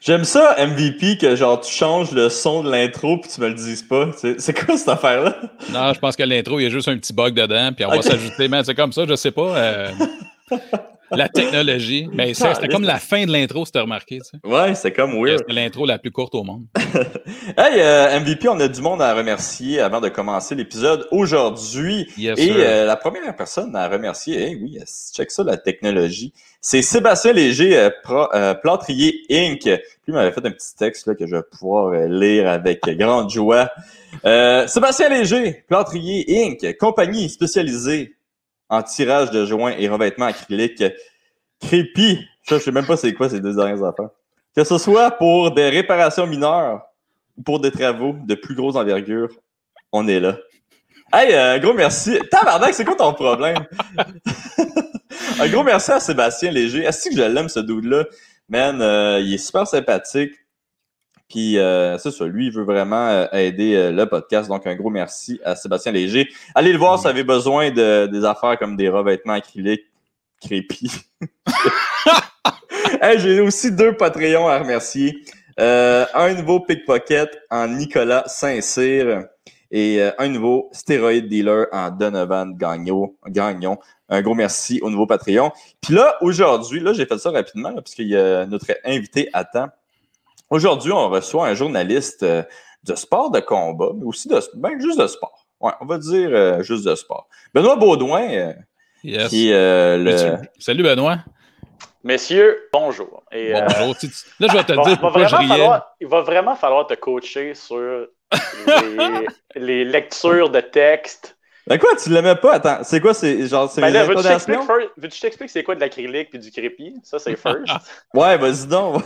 J'aime ça, MVP, que genre tu changes le son de l'intro puis tu me le dises pas. C'est quoi cette affaire-là? Non, je pense que l'intro, il y a juste un petit bug dedans, puis on va s'ajouter. Mais c'est comme ça, je sais pas. Euh, la technologie. Mais c'était comme la fin de l'intro, si tu as remarqué. Tu sais. Ouais, c'est comme weird. C'était l'intro la plus courte au monde. hey, euh, MVP, on a du monde à remercier avant de commencer l'épisode aujourd'hui. Et euh, la première personne à remercier, hey, oui, check ça, la technologie. C'est Sébastien Léger, euh, euh Plantrier Inc. Puis il m'avait fait un petit texte là, que je vais pouvoir lire avec grande joie. Sébastien Léger, Plantrier Inc., compagnie spécialisée en tirage de joints et revêtements acryliques crépi. Je sais même pas c'est quoi ces deux dernières affaires. Que ce soit pour des réparations mineures ou pour des travaux de plus grosse envergure, on est là. Hey, euh, gros merci. Tabarnak, c'est quoi ton problème? un gros merci à Sébastien Léger. Est-ce que je l'aime, ce dude-là? Man, euh, il est super sympathique. Puis euh, c'est ça, lui, il veut vraiment euh, aider euh, le podcast. Donc, un gros merci à Sébastien Léger. Allez le voir si vous avez besoin de des affaires comme des revêtements acryliques crépi. J'ai aussi deux Patreons à remercier. un nouveau pickpocket en Nicolas Saint-Cyr et un nouveau stéroïde dealer en Donovan Gagnon. Un gros merci au nouveau Patreon. Puis là, aujourd'hui, là, j'ai fait ça rapidement, parce qu'il y a notre invité temps. Aujourd'hui, on reçoit un journaliste euh, de sport de combat, mais aussi de ben, juste de sport. Ouais, on va dire euh, juste de sport. Benoît Baudouin, euh, qui le. Salut Benoît. Messieurs, bonjour. Et, bonjour. Là, je vais te dire pourquoi je il va vraiment falloir te coacher sur les, les lectures de texte ben quoi, tu l'aimais pas? Attends, c'est quoi? C'est genre, c'est ben là, veux-tu t'expliques c'est quoi de l'acrylique puis du crépi? Ça, c'est first. ouais, vas-y donc.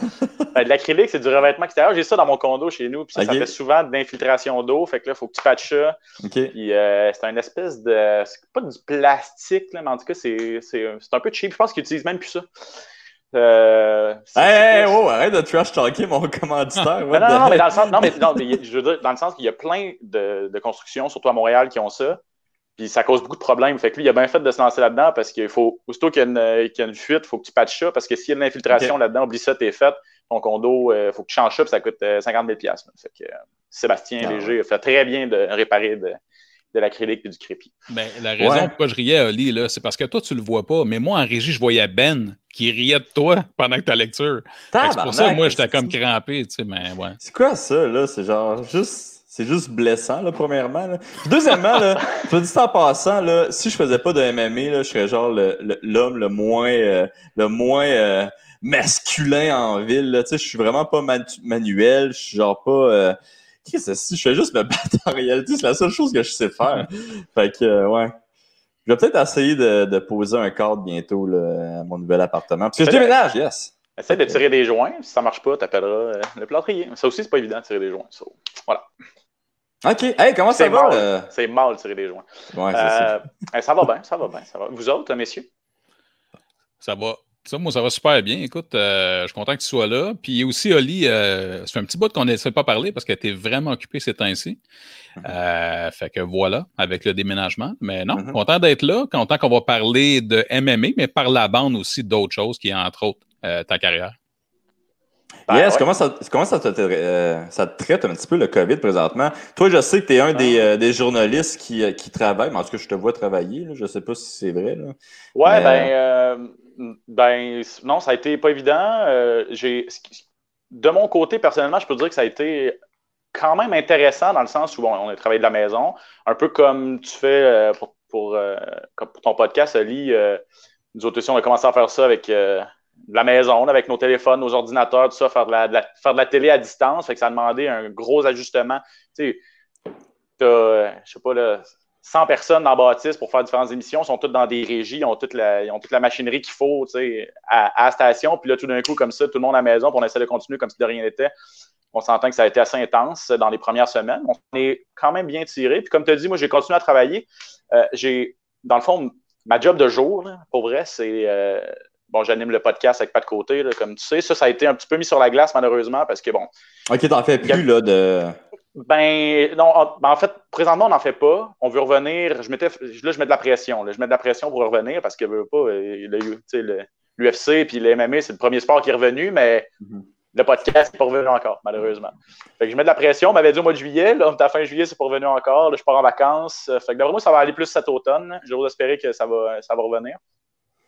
ben, de l'acrylique, c'est du revêtement extérieur. J'ai ça dans mon condo chez nous, puis ça, fait souvent d'infiltration d'eau. Fait que là, il faut que tu patches ça. OK. Puis euh, c'est une espèce de... C'est pas du plastique, là, mais en tout cas, c'est un peu cheap. Je pense qu'ils utilisent même plus ça. Euh, hey, hey, oh, arrête de trash talker mon commanditaire. non, non, mais dans le sens, non, mais, non, mais je veux dire, dans le sens qu'il y a plein de, de constructions, surtout à Montréal, qui ont ça. Puis ça cause beaucoup de problèmes. Fait que lui, il a bien fait de se lancer là-dedans parce qu'il faut, aussitôt qu'il y, y, a une fuite, il faut que tu patches ça parce que s'il y a de l'infiltration là-dedans, oublie ça, t'es fait. Ton condo, il euh, faut que tu changes ça, puis ça coûte 50 000 Fait que euh, Sébastien ah Léger a fait très bien de réparer de, de l'acrylique et du crépi. Ben, la raison pourquoi je riais, Oli, là, c'est parce que toi, tu le vois pas. Mais moi, en régie, je voyais Ben qui riait de toi pendant que ta lecture. C'est pour ça que moi, j'étais comme crampé, tu sais, mais ouais. C'est quoi ça, là? C'est genre juste c'est juste blessant, là, premièrement. Là. Deuxièmement, là, je dis en passant, là, si je faisais pas de MMA, là, je serais genre l'homme le, moins euh, le moins euh, masculin en ville. Là. Tu sais, je suis vraiment pas manuel, je suis genre pas. Euh, Qu'est-ce que c'est? Je fais juste me battre en réalité, c'est la seule chose que je sais faire. fait que euh, ouais. Je vais peut-être essayer de, de, poser un cadre bientôt là, à mon nouvel appartement. Parce que je déménage, yes. Essaye de tirer des joints. Si ça marche pas, tu appelleras le plâtrier. Ça aussi, c'est pas évident de tirer des joints. voilà. OK. Hey, comment ça va? Euh? C'est mal de tirer des joints. Ouais, ça. Euh, ça va bien, ça va bien. Ça va. Vous autres, messieurs? Ça va. Ça, moi, ça va super bien. Écoute, euh, je suis content que tu sois là. Puis aussi, Oli, ça fait un petit bout qu'on ne s'est pas parlé parce qu'elle était vraiment occupée ces temps-ci. Mm-hmm. fait que voilà, avec le déménagement. Mais non, mm-hmm. content d'être là. Content qu'on va parler de MMA, mais par la bande aussi d'autres choses qui, entre autres, ta carrière. Ben, yes, comment, ça, comment ça, te, euh, ça te traite un petit peu le COVID présentement? Toi, je sais que tu es un des, ben. euh, des, journalistes qui, euh, qui travaille, mais en tout cas, je te vois travailler. Là. Je ne sais pas si c'est vrai. Là. Ouais, ben, ben, non, ça a été pas évident. j'ai, de mon côté, personnellement, je peux dire que ça a été quand même intéressant dans le sens où bon, on a travaillé de la maison, un peu comme tu fais pour, pour, pour ton podcast, Ali. nous autres aussi, on a commencé à faire ça avec de la maison, avec nos téléphones, nos ordinateurs, tout ça, faire de la, télé à distance. Fait que ça a demandé un gros ajustement. Tu sais, t'as, je sais pas, là, 100 personnes dans Baptiste pour faire différentes émissions, sont toutes dans des régies, ils ont toute la, ont toute la machinerie qu'il faut à, à, station. Puis là, tout d'un coup, comme ça, tout le monde à la maison, puis on essaie de continuer comme si de rien n'était. On s'entend que ça a été assez intense dans les premières semaines. On est quand même bien tiré. Puis comme tu as dit, moi, j'ai continué à travailler. Euh, j'ai, dans le fond, ma job de jour, pour vrai, c'est euh, bon, j'anime le podcast avec pas de côté, comme tu sais. Ça, ça a été un petit peu mis sur la glace, malheureusement, parce que bon. OK, t'en fais plus, là, de. Ben, non, ben, en fait, présentement, on n'en fait pas. On veut revenir. Je mettais, là, je mets de la pression. Là. Je mets de la pression pour revenir parce que veut pas, euh, l'UFC puis le MMA, c'est le premier sport qui est revenu, mais mm-hmm. le podcast n'est pas revenu encore, malheureusement. Fait que je mets de la pression. On m'avait dit au mois de juillet. Là, à fin juillet, c'est pas revenu encore. Là, je pars en vacances. Fait que d'après moi, ça va aller plus cet automne. J'ose espérer que ça va, ça va revenir.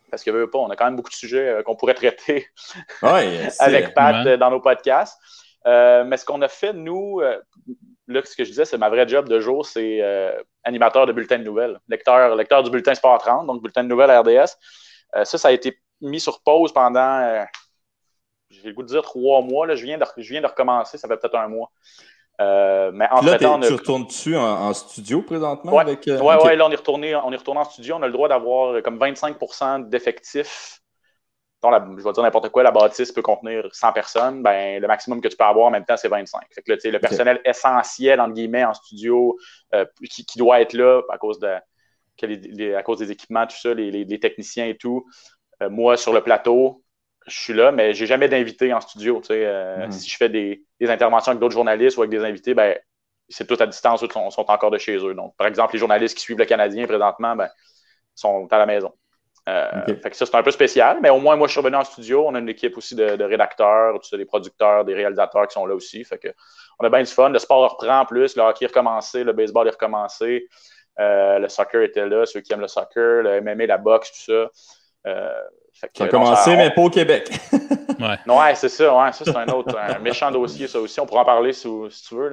Parce que, veut pas, on a quand même beaucoup de sujets euh, qu'on pourrait traiter avec Pat euh, dans nos podcasts. Euh, mais ce qu'on a fait, nous, là, ce que je disais, c'est ma vraie job de jour, c'est animateur de bulletin de nouvelles, lecteur, lecteur du bulletin Sport 30, donc bulletin de nouvelles RDS. ça, ça a été mis sur pause pendant j'ai le goût de dire trois mois. Là, je, viens de, je viens de recommencer, ça fait peut-être un mois. Euh, mais en là, tu retournes-tu en, studio présentement? Oui, avec, euh, ouais, là, on est, retourné, on est retourné en studio. On a le droit d'avoir comme 25% d'effectifs. La, je vais dire n'importe quoi, la bâtisse peut contenir 100 personnes. Ben, le maximum que tu peux avoir en même temps, c'est 25. Fait que là, le personnel essentiel, entre guillemets, en studio, euh, qui, doit être là à cause, de, à cause des équipements, tout ça, les, les techniciens et tout. moi, sur le plateau, je suis là, mais j'ai jamais d'invité en studio. Euh, hmm. Si je fais des, interventions avec d'autres journalistes ou avec des invités, ben, c'est tout à distance, eux sont, sont, encore de chez eux. Donc, par exemple, les journalistes qui suivent le Canadien présentement ben, sont à la maison. Euh, fait que ça, c'est un peu spécial, mais au moins, moi, je suis revenu en studio. On a une équipe aussi de, rédacteurs, des producteurs, des réalisateurs qui sont là aussi. Fait que on a bien du fun. Le sport reprend en plus. Le hockey est recommencé, le baseball est recommencé. Euh, le soccer était là, ceux qui aiment le soccer, le MMA, la boxe, tout ça. Ça a commencé, mais pas au Québec. ouais, c'est ça. Ouais, ça, c'est un autre un méchant dossier, ça aussi. On pourra en parler si, tu veux.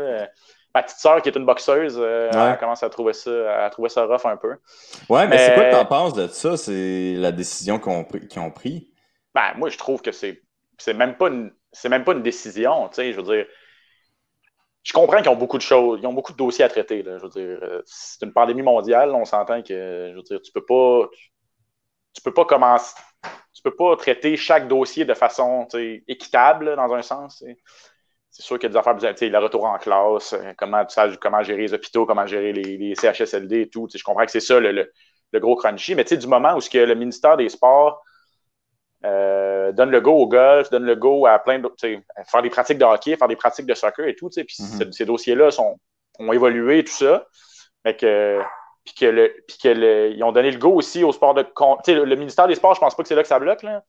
Ma petite sœur, qui est une boxeuse, euh, elle commence à trouver, ça, à trouver ça rough un peu. Ouais, mais, c'est quoi que tu en penses de ça? C'est la décision qu'ils ont, pris? Ben, moi, je trouve que c'est même pas une c'est même pas une décision. Tu sais, je veux dire, je comprends qu'ils ont beaucoup de choses, ils ont beaucoup de dossiers à traiter. Là, je veux dire, euh, c'est une pandémie mondiale, on s'entend que, je veux dire, tu peux pas, tu peux pas commencer, tu peux pas traiter chaque dossier de façon équitable dans un sens. C'est sûr qu'il y a des affaires, le retour en classe, euh, comment, comment gérer les hôpitaux, comment gérer les, CHSLD et tout. Je comprends que c'est ça le, gros crunchy, mais du moment où ce que le ministère des Sports euh, donne le go au golf, donne le go à plein faire des pratiques de hockey, faire des pratiques de soccer et tout, puis mm-hmm. ces dossiers-là ont évolué et tout ça. Mais que puis que le, puis que ils ont donné le go aussi au sport de le, le ministère des Sports, je pense pas que c'est là que ça bloque. Là.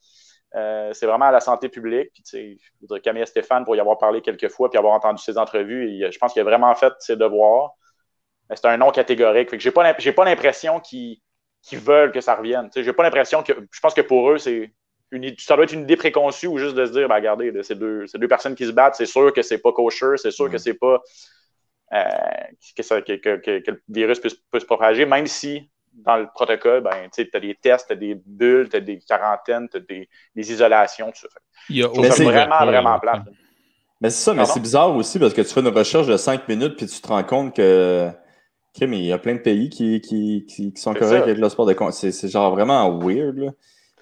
Euh, c'est vraiment à la santé publique. Puis, Camille Stéphane, pour y avoir parlé quelques fois, puis avoir entendu ses entrevues, je pense qu'il a vraiment fait ses devoirs. Mais c'est un nom catégorique. Fait que j'ai pas, pas l'impression qu'ils, veulent que ça revienne. J'ai pas l'impression que. Je pense que pour eux, c'est une, ça doit être une idée préconçue ou juste de se dire, ben, regardez, c'est deux, deux personnes qui se battent, c'est sûr que c'est pas kosher, c'est sûr que c'est pas euh, que, le virus puisse, se propager, même si dans le protocole, ben, tu as des tests, tu as des bulles, tu as des quarantaines, tu as des, isolations, tout ça. C'est vraiment, vraiment plat. Mais c'est ça, mais c'est bizarre aussi parce que tu fais une recherche de 5 minutes puis tu te rends compte que mais il y a plein de pays qui, qui, qui, sont corrects avec le sport de C'est genre vraiment weird. Là.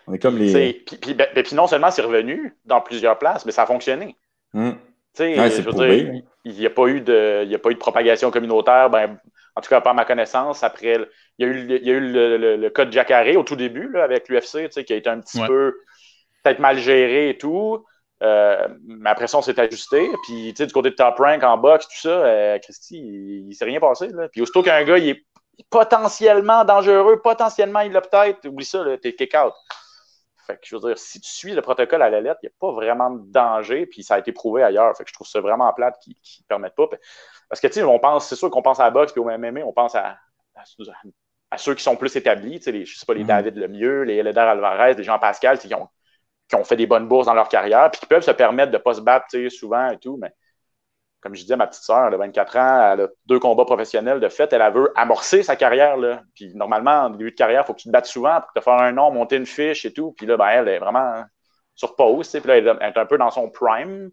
On est comme les. Puis, ben, ben, puis, non seulement c'est revenu dans plusieurs places, mais ça a fonctionné. Hmm. Ouais, je veux dire, il n'y a, pas eu de, il a pas eu de propagation communautaire, ben, en tout cas, pas à ma connaissance. Après, il y a eu, il y a eu le, le, cas de Jacare au tout début là, avec l'UFC, qui a été un petit peu peut-être mal géré et tout. Euh, mais après ça, on s'est ajusté. Puis, du côté de Top Rank en boxe, tout ça, euh, Christy, il, ne s'est rien passé. Là. Puis, aussitôt qu'un gars, il est potentiellement dangereux, potentiellement, il l'a peut-être, oublie ça, t'es kick-out. Fait que je veux dire, si tu suis le protocole à la lettre, il n'y a pas vraiment de danger, puis ça a été prouvé ailleurs. Fait que je trouve ça vraiment plate qui ne permettent pas. Parce que, tu sais, on pense, c'est sûr qu'on pense à la boxe puis au MMA, on pense à, à, ceux qui sont plus établis, tu sais, les, je sais pas, les mm-hmm. David Lemieux, les Eléder Alvarez, les Jean Pascal, qui ont, qui ont fait des bonnes bourses dans leur carrière, puis qui peuvent se permettre de ne pas se battre, tu sais, souvent et tout, mais comme je disais, ma petite sœur, elle a 24 ans, elle a deux combats professionnels de fait, elle, veut amorcer sa carrière. Là. Puis normalement, en début de carrière, il faut que tu te battes souvent pour te faire un nom, monter une fiche et tout. Puis là, ben, elle est vraiment sur pause. Puis là, elle est un peu dans son prime.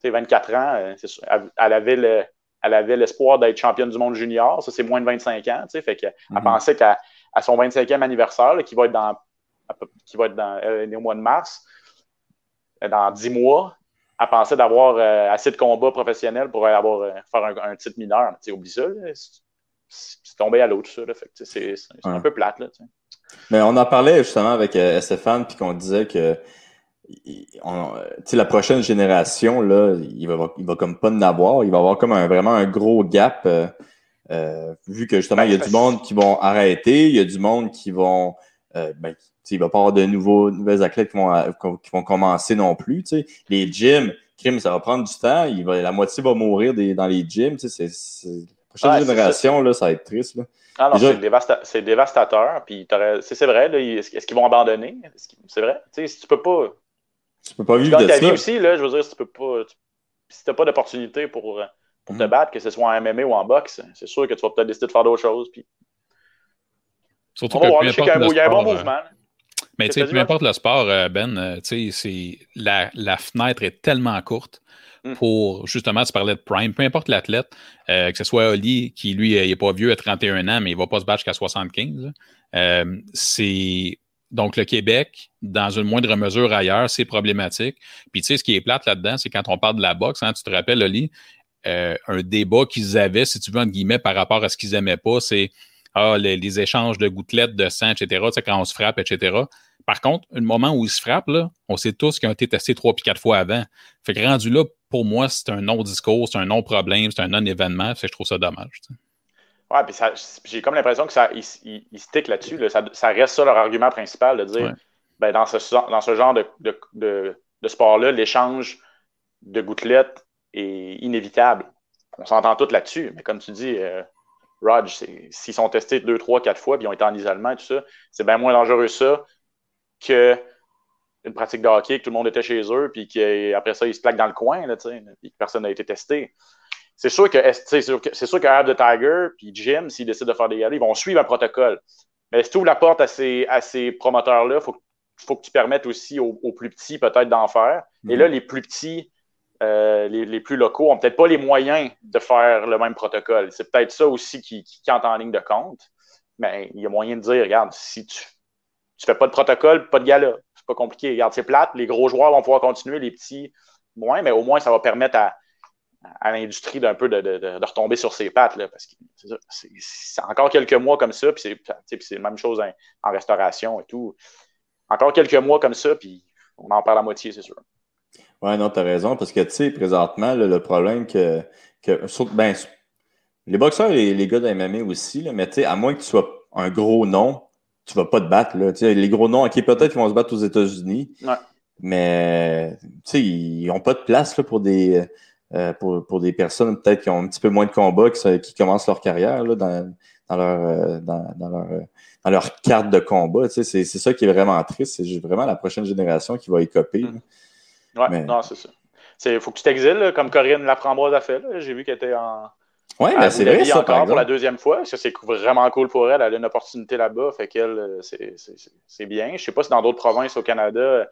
sais, 24 ans, euh, elle, avait le, elle avait l'espoir d'être championne du monde junior. Ça, c'est moins de 25 ans. Fait qu'elle mm-hmm. pensait qu'à son 25e anniversaire, qui va être dans qui va être dans, au mois de mars, dans 10 mois, à penser d'avoir euh, assez de combats professionnels pour avoir, euh, faire un, titre mineur. Tu oublie ça. C'est tombé à l'autre, ça. C'est un peu plate. Là, Mais on en parlait justement avec euh, Stéphane, puis qu'on disait que la prochaine génération, là, il va, il va comme pas en avoir. Il va avoir comme un, vraiment un gros gap. vu que justement, il y a du monde qui vont arrêter, il y a du monde qui vont ben, il va pas avoir de nouveaux, nouvelles athlètes qui vont, qui vont commencer non plus. Les gyms, crime, ça va prendre du temps. Il va, la moitié va mourir dans les gyms. Tu sais, c'est, la prochaine génération, ça. Là, ça va être triste. Là. Ah non, c'est, dévastateur. Puis c'est, vrai, là, est-ce qu'ils vont abandonner? C'est vrai? Tu si tu peux pas. Tu peux pas vivre de ta ça. vie aussi, là, je veux dire, si tu peux pas. si t'as pas d'opportunité pour, pour te mm. battre, que ce soit en MMA ou en boxe, c'est sûr que tu vas peut-être décider de faire d'autres choses. Puis... Surtout que il y a un bon mouvement. Mais tu sais, peu importe le sport, euh, Ben, euh, tu sais, la, la fenêtre est tellement courte hmm. pour, justement, tu parlais de Prime, peu importe l'athlète, euh, que ce soit Oli, qui lui, il n'est pas vieux à 31 ans, mais il ne va pas se battre jusqu'à 75. c'est. Donc, le Québec, dans une moindre mesure ailleurs, c'est problématique. Puis, tu sais, ce qui est plate là-dedans, c'est quand on parle de la boxe, hein, tu te rappelles, Oli, un débat qu'ils avaient, si tu veux, entre guillemets, par rapport à ce qu'ils n'aimaient pas, c'est ah, les, les, échanges de gouttelettes de sang, etc., quand on se frappe, etc. Par contre, le moment où ils se frappent, là, on sait tous qu'ils ont été testés trois puis quatre fois avant. Fait que rendu là, pour moi, c'est un non-discours, c'est un non-problème, c'est un non-événement. Fait que je trouve ça dommage. Ouais, puis j'ai comme l'impression que ça, ils, stick là-dessus. ça, reste ça leur argument principal de dire ben, dans, ce, dans ce genre de, de, sport-là, l'échange de gouttelettes est inévitable. On s'entend tous là-dessus, mais comme tu dis, euh, Rog, s'ils sont testés deux, trois, quatre fois, puis ils ont été en isolement et tout ça, c'est bien moins dangereux ça qu'une pratique de hockey, que tout le monde était chez eux, puis qu'après ça, ils se plaquent dans le coin, là, puis que personne n'a été testé. C'est sûr que c'est sûr que, sûr que the Tiger puis Jim, s'ils décident de faire des galas, ils vont suivre un protocole. Mais si tu ouvres la porte à ces, à ces promoteurs-là, il faut, faut, que tu permettes aussi aux, plus petits peut-être d'en faire. Et là, mhm. les plus petits, euh, les, plus locaux ont peut-être pas les moyens de faire le même protocole. C'est peut-être ça aussi qui, qui, qui, entre en ligne de compte. Mais il y a moyen de dire, regarde, si tu tu fais pas de protocole, pas de gala. C'est pas compliqué. Regarde, c'est plate. Les gros joueurs vont pouvoir continuer, les petits moins, mais au moins, ça va permettre à, l'industrie d'un peu de, retomber sur ses pattes. Là, parce que c'est encore quelques mois comme ça, puis c'est la même chose en, restauration et tout. Encore quelques mois comme ça, puis on en parle à moitié, c'est sûr. Oui, non, tu as raison, parce que, tu sais, présentement, le problème que, que ben, les boxeurs et les gars de MMA aussi, là, mais tu sais, à moins que tu sois un gros nom, tu vas pas te battre. Là. les gros noms, OK, peut-être qu'ils vont se battre aux États-Unis, mais ils n'ont pas de place là, pour, des, euh, pour, des personnes peut-être qui ont un petit peu moins de combat, qui, qui commencent leur carrière là, dans, dans, leur, euh, dans, leur, euh, dans leur carte de combat. C'est, c'est ça qui est vraiment triste. C'est vraiment la prochaine génération qui va y copier. Oui, non, c'est ça. Il faut que tu t'exiles, comme Corinne Laframboise a fait. J'ai vu qu'elle était en, oui, mais c'est vrai. Ça, encore pour la deuxième fois. Ça, c'est vraiment cool pour elle. Elle a une opportunité là-bas. Fait qu'elle, euh, c'est bien. Je ne sais pas si dans d'autres provinces au Canada,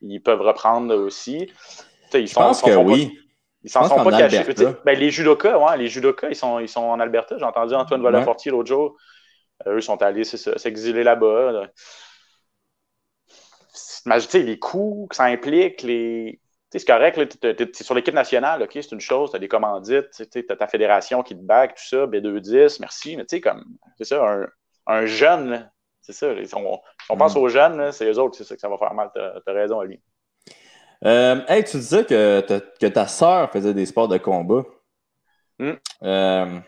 ils peuvent reprendre aussi. ils Je pense que oui. ils s'en sont pas cachés. Ben, les judokas, ouais, les judokas, ils sont, ils sont en Alberta. J'ai entendu Antoine Volafortier l'autre jour. Euh, eux sont allés s'exiler là-bas. Imagine les coûts que ça implique, les, c'est correct, tu es, sur l'équipe nationale, OK, c'est une chose, tu as des commandites, tu as ta fédération qui te back, tout ça, B210, merci, mais tu sais, comme, c'est ça, un, un jeune, c'est ça, on, on pense mm. aux jeunes, c'est eux autres, c'est ça que ça va faire mal, tu as, raison, Ali. Euh, hey, tu disais que, que ta sœur faisait des sports de combat. Mm. Euh,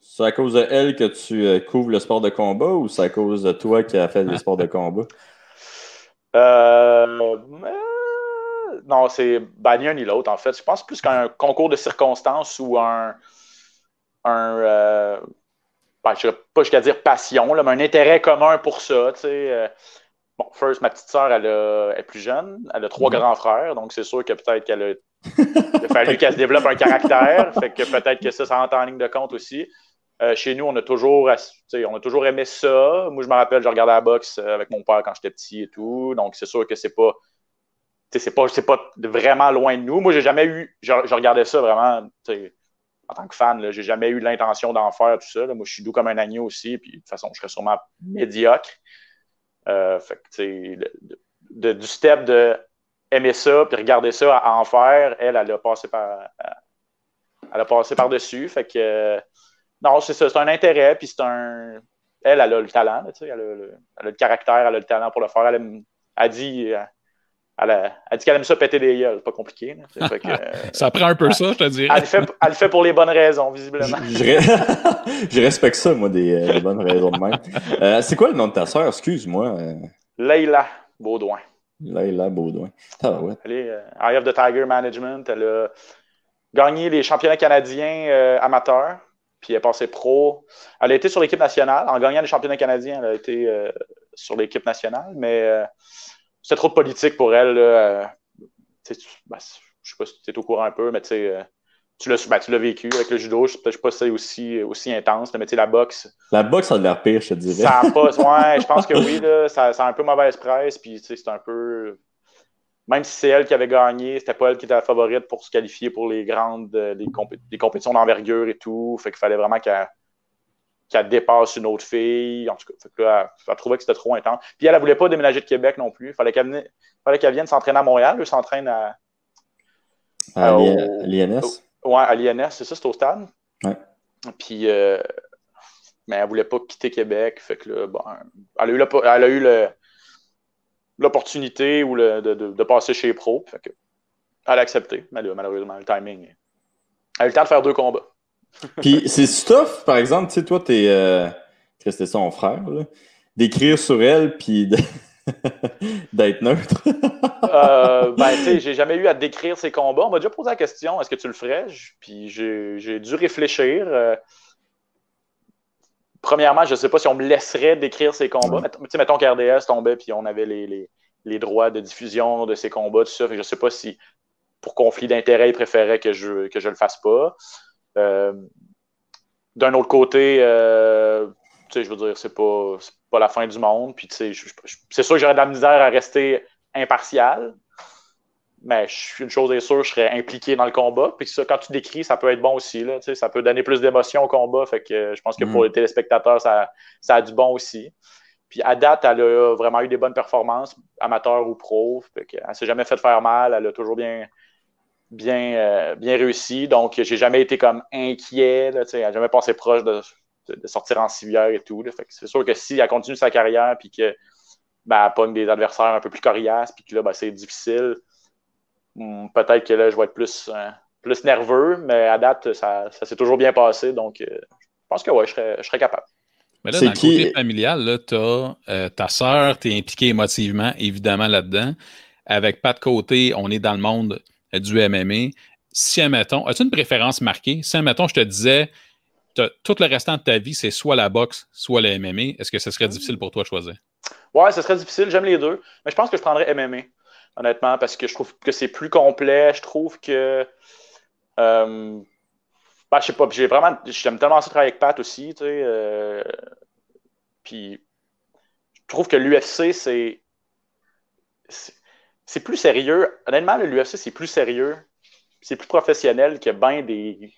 c'est à cause de elle que tu euh, couvres le sport de combat ou c'est à cause de toi qui a fait des sports de combat? Euh, non, c'est ben, ni un ni l'autre, en fait. Je pense plus qu'un concours de circonstances ou un. un euh, ben, je ne pas jusqu'à dire passion, là, mais un intérêt commun pour ça. Tu sais. Euh. Bon, first, ma petite sœur, elle, est plus jeune. Elle a trois mhm. grands frères, donc c'est sûr que peut-être qu'elle a. Il a fallu qu'elle se développe un caractère. fait que peut-être que ça, ça rentre en ligne de compte aussi. Euh, chez nous, on a toujours, on a toujours aimé ça. Moi, je me rappelle, je regardais la boxe avec mon père quand j'étais petit et tout. Donc, c'est sûr que c'est pas c'est pas, pas vraiment loin de nous. Moi, j'ai jamais eu, je, regardais ça vraiment, en tant que fan, j'ai jamais eu l'intention d'en faire tout ça. Moi, je suis doux comme un agneau aussi, puis de toute façon, je serais sûrement médiocre. Euh, fait que, du step de aimer ça, puis regarder ça à en faire, elle, elle a passé par, elle a passé par-dessus. Fait que, non, c'est ça, c'est un intérêt, puis c'est un, elle, elle a le talent, elle, a le, elle a le caractère, elle a le talent pour le faire. Elle a dit, a, dit qu'elle aime ça péter des gueules, pas compliqué. ça prend un peu ça, je te dirais. Elle le fait, elle fait pour les bonnes raisons, visiblement. Je, respecte ça, moi, des, euh, bonnes raisons de même. Euh, c'est quoi le nom de ta soeur? Excuse-moi. Leila Baudouin. Laila Baudouin. Ah, ouais. Elle est Eye of the Tiger Management. Elle a gagné les championnats canadiens amateurs. Puis elle est passée pro. Elle a été sur l'équipe nationale. En gagnant les championnats canadiens, elle a été sur l'équipe nationale. Mais c'était trop de politique pour elle. Là. Ben, je sais pas si tu es au courant un peu, mais tu sais, euh, ben, tu l'as vécu avec le judo. Je ne sais pas si c'est aussi, aussi intense, mais tu sais, la boxe. La boxe, ça a de l'air pire, je te dirais. Ça a pas, ouais, je pense que oui, là, ça, ça, a un peu mauvaise presse, puis tu sais, c'est un peu. Même si c'est elle qui avait gagné, c'était pas elle qui était la favorite pour se qualifier pour les grandes euh, les, compétitions d'envergure et tout. Fait qu'il fallait vraiment qu'elle dépasse une autre fille. En tout cas, fait là, elle, trouvait que c'était trop intense. Puis elle ne voulait pas déménager de Québec non plus. Il fallait qu'elle vienne s'entraîner à Montréal. Elle s'entraîne à, à l'INS? Ouais, à l'INS, c'est ça, c'est au stade. Ouais. Puis, euh, mais elle voulait pas quitter Québec. Fait que là, bon, elle a eu, elle a eu l'opportunité ou le, de, de, passer chez Pro. Fait que, elle a accepté. Mais là, malheureusement, le timing. Elle a eu le temps de faire deux combats. Puis c'est stuff, par exemple, tu sais, toi, t'es. Euh, c'était son frère, d'écrire sur elle, puis D'être neutre. euh, ben, tu sais, j'ai jamais eu à décrire ses combats. On m'a déjà posé la question est-ce que tu le ferais? Puis j'ai dû réfléchir. Euh, premièrement, je ne sais pas si on me laisserait décrire ses combats. Tu sais, mettons qu'RDS tombait, puis on avait les, les, droits de diffusion de ses combats, tout ça. je ne sais pas si, pour conflit d'intérêt, il préférait que je que je le fasse pas. Euh, d'un autre côté, euh, je veux dire, c'est pas, pas la fin du monde. Puis, c'est sûr que j'aurais de la misère à rester impartial. Mais une chose est sûre, je serais impliqué dans le combat. Puis ça, quand tu décris, ça peut être bon aussi. Là, ça peut donner plus d'émotion au combat. Fait que je pense que pour mm. les téléspectateurs, ça, ça, a du bon aussi. Puis à date, elle a vraiment eu des bonnes performances, amateur ou pro. Fait elle ne s'est jamais fait faire mal. Elle a toujours bien, bien, euh, bien réussi. Donc, j'ai jamais été comme inquiet. Là, elle n'a jamais passé proche de, de, sortir en civière et tout. c'est sûr que si elle continue sa carrière puis que ben, elle pogne des adversaires un peu plus coriaces puis que là, ben, c'est difficile, hmm, peut-être que là, je vais être plus, euh, plus nerveux, mais à date, ça, s'est toujours bien passé. Donc, euh, je pense que ouais, je serais, capable. Mais là, dans le côté familial, tu as euh, ta sœur, tu es impliqué émotivement, évidemment, là-dedans. Avec pas de côté, on est dans le monde du MMA. Si, admettons, as-tu une préférence marquée? Si, admettons, je te disais, tout le restant de ta vie, c'est soit la boxe, soit le MMA. Est-ce que ce serait difficile pour toi de choisir? Ouais, ce serait difficile. J'aime les deux. Mais je pense que je prendrais MMA, honnêtement, parce que je trouve que c'est plus complet. Je trouve que. Euh, ben, je sais pas. J'ai vraiment. J'aime tellement ça travailler avec Pat aussi. Tu sais, euh, puis je trouve que l'UFC, c'est. C'est plus sérieux. Honnêtement, l'UFC, c'est plus sérieux. C'est plus professionnel que bien des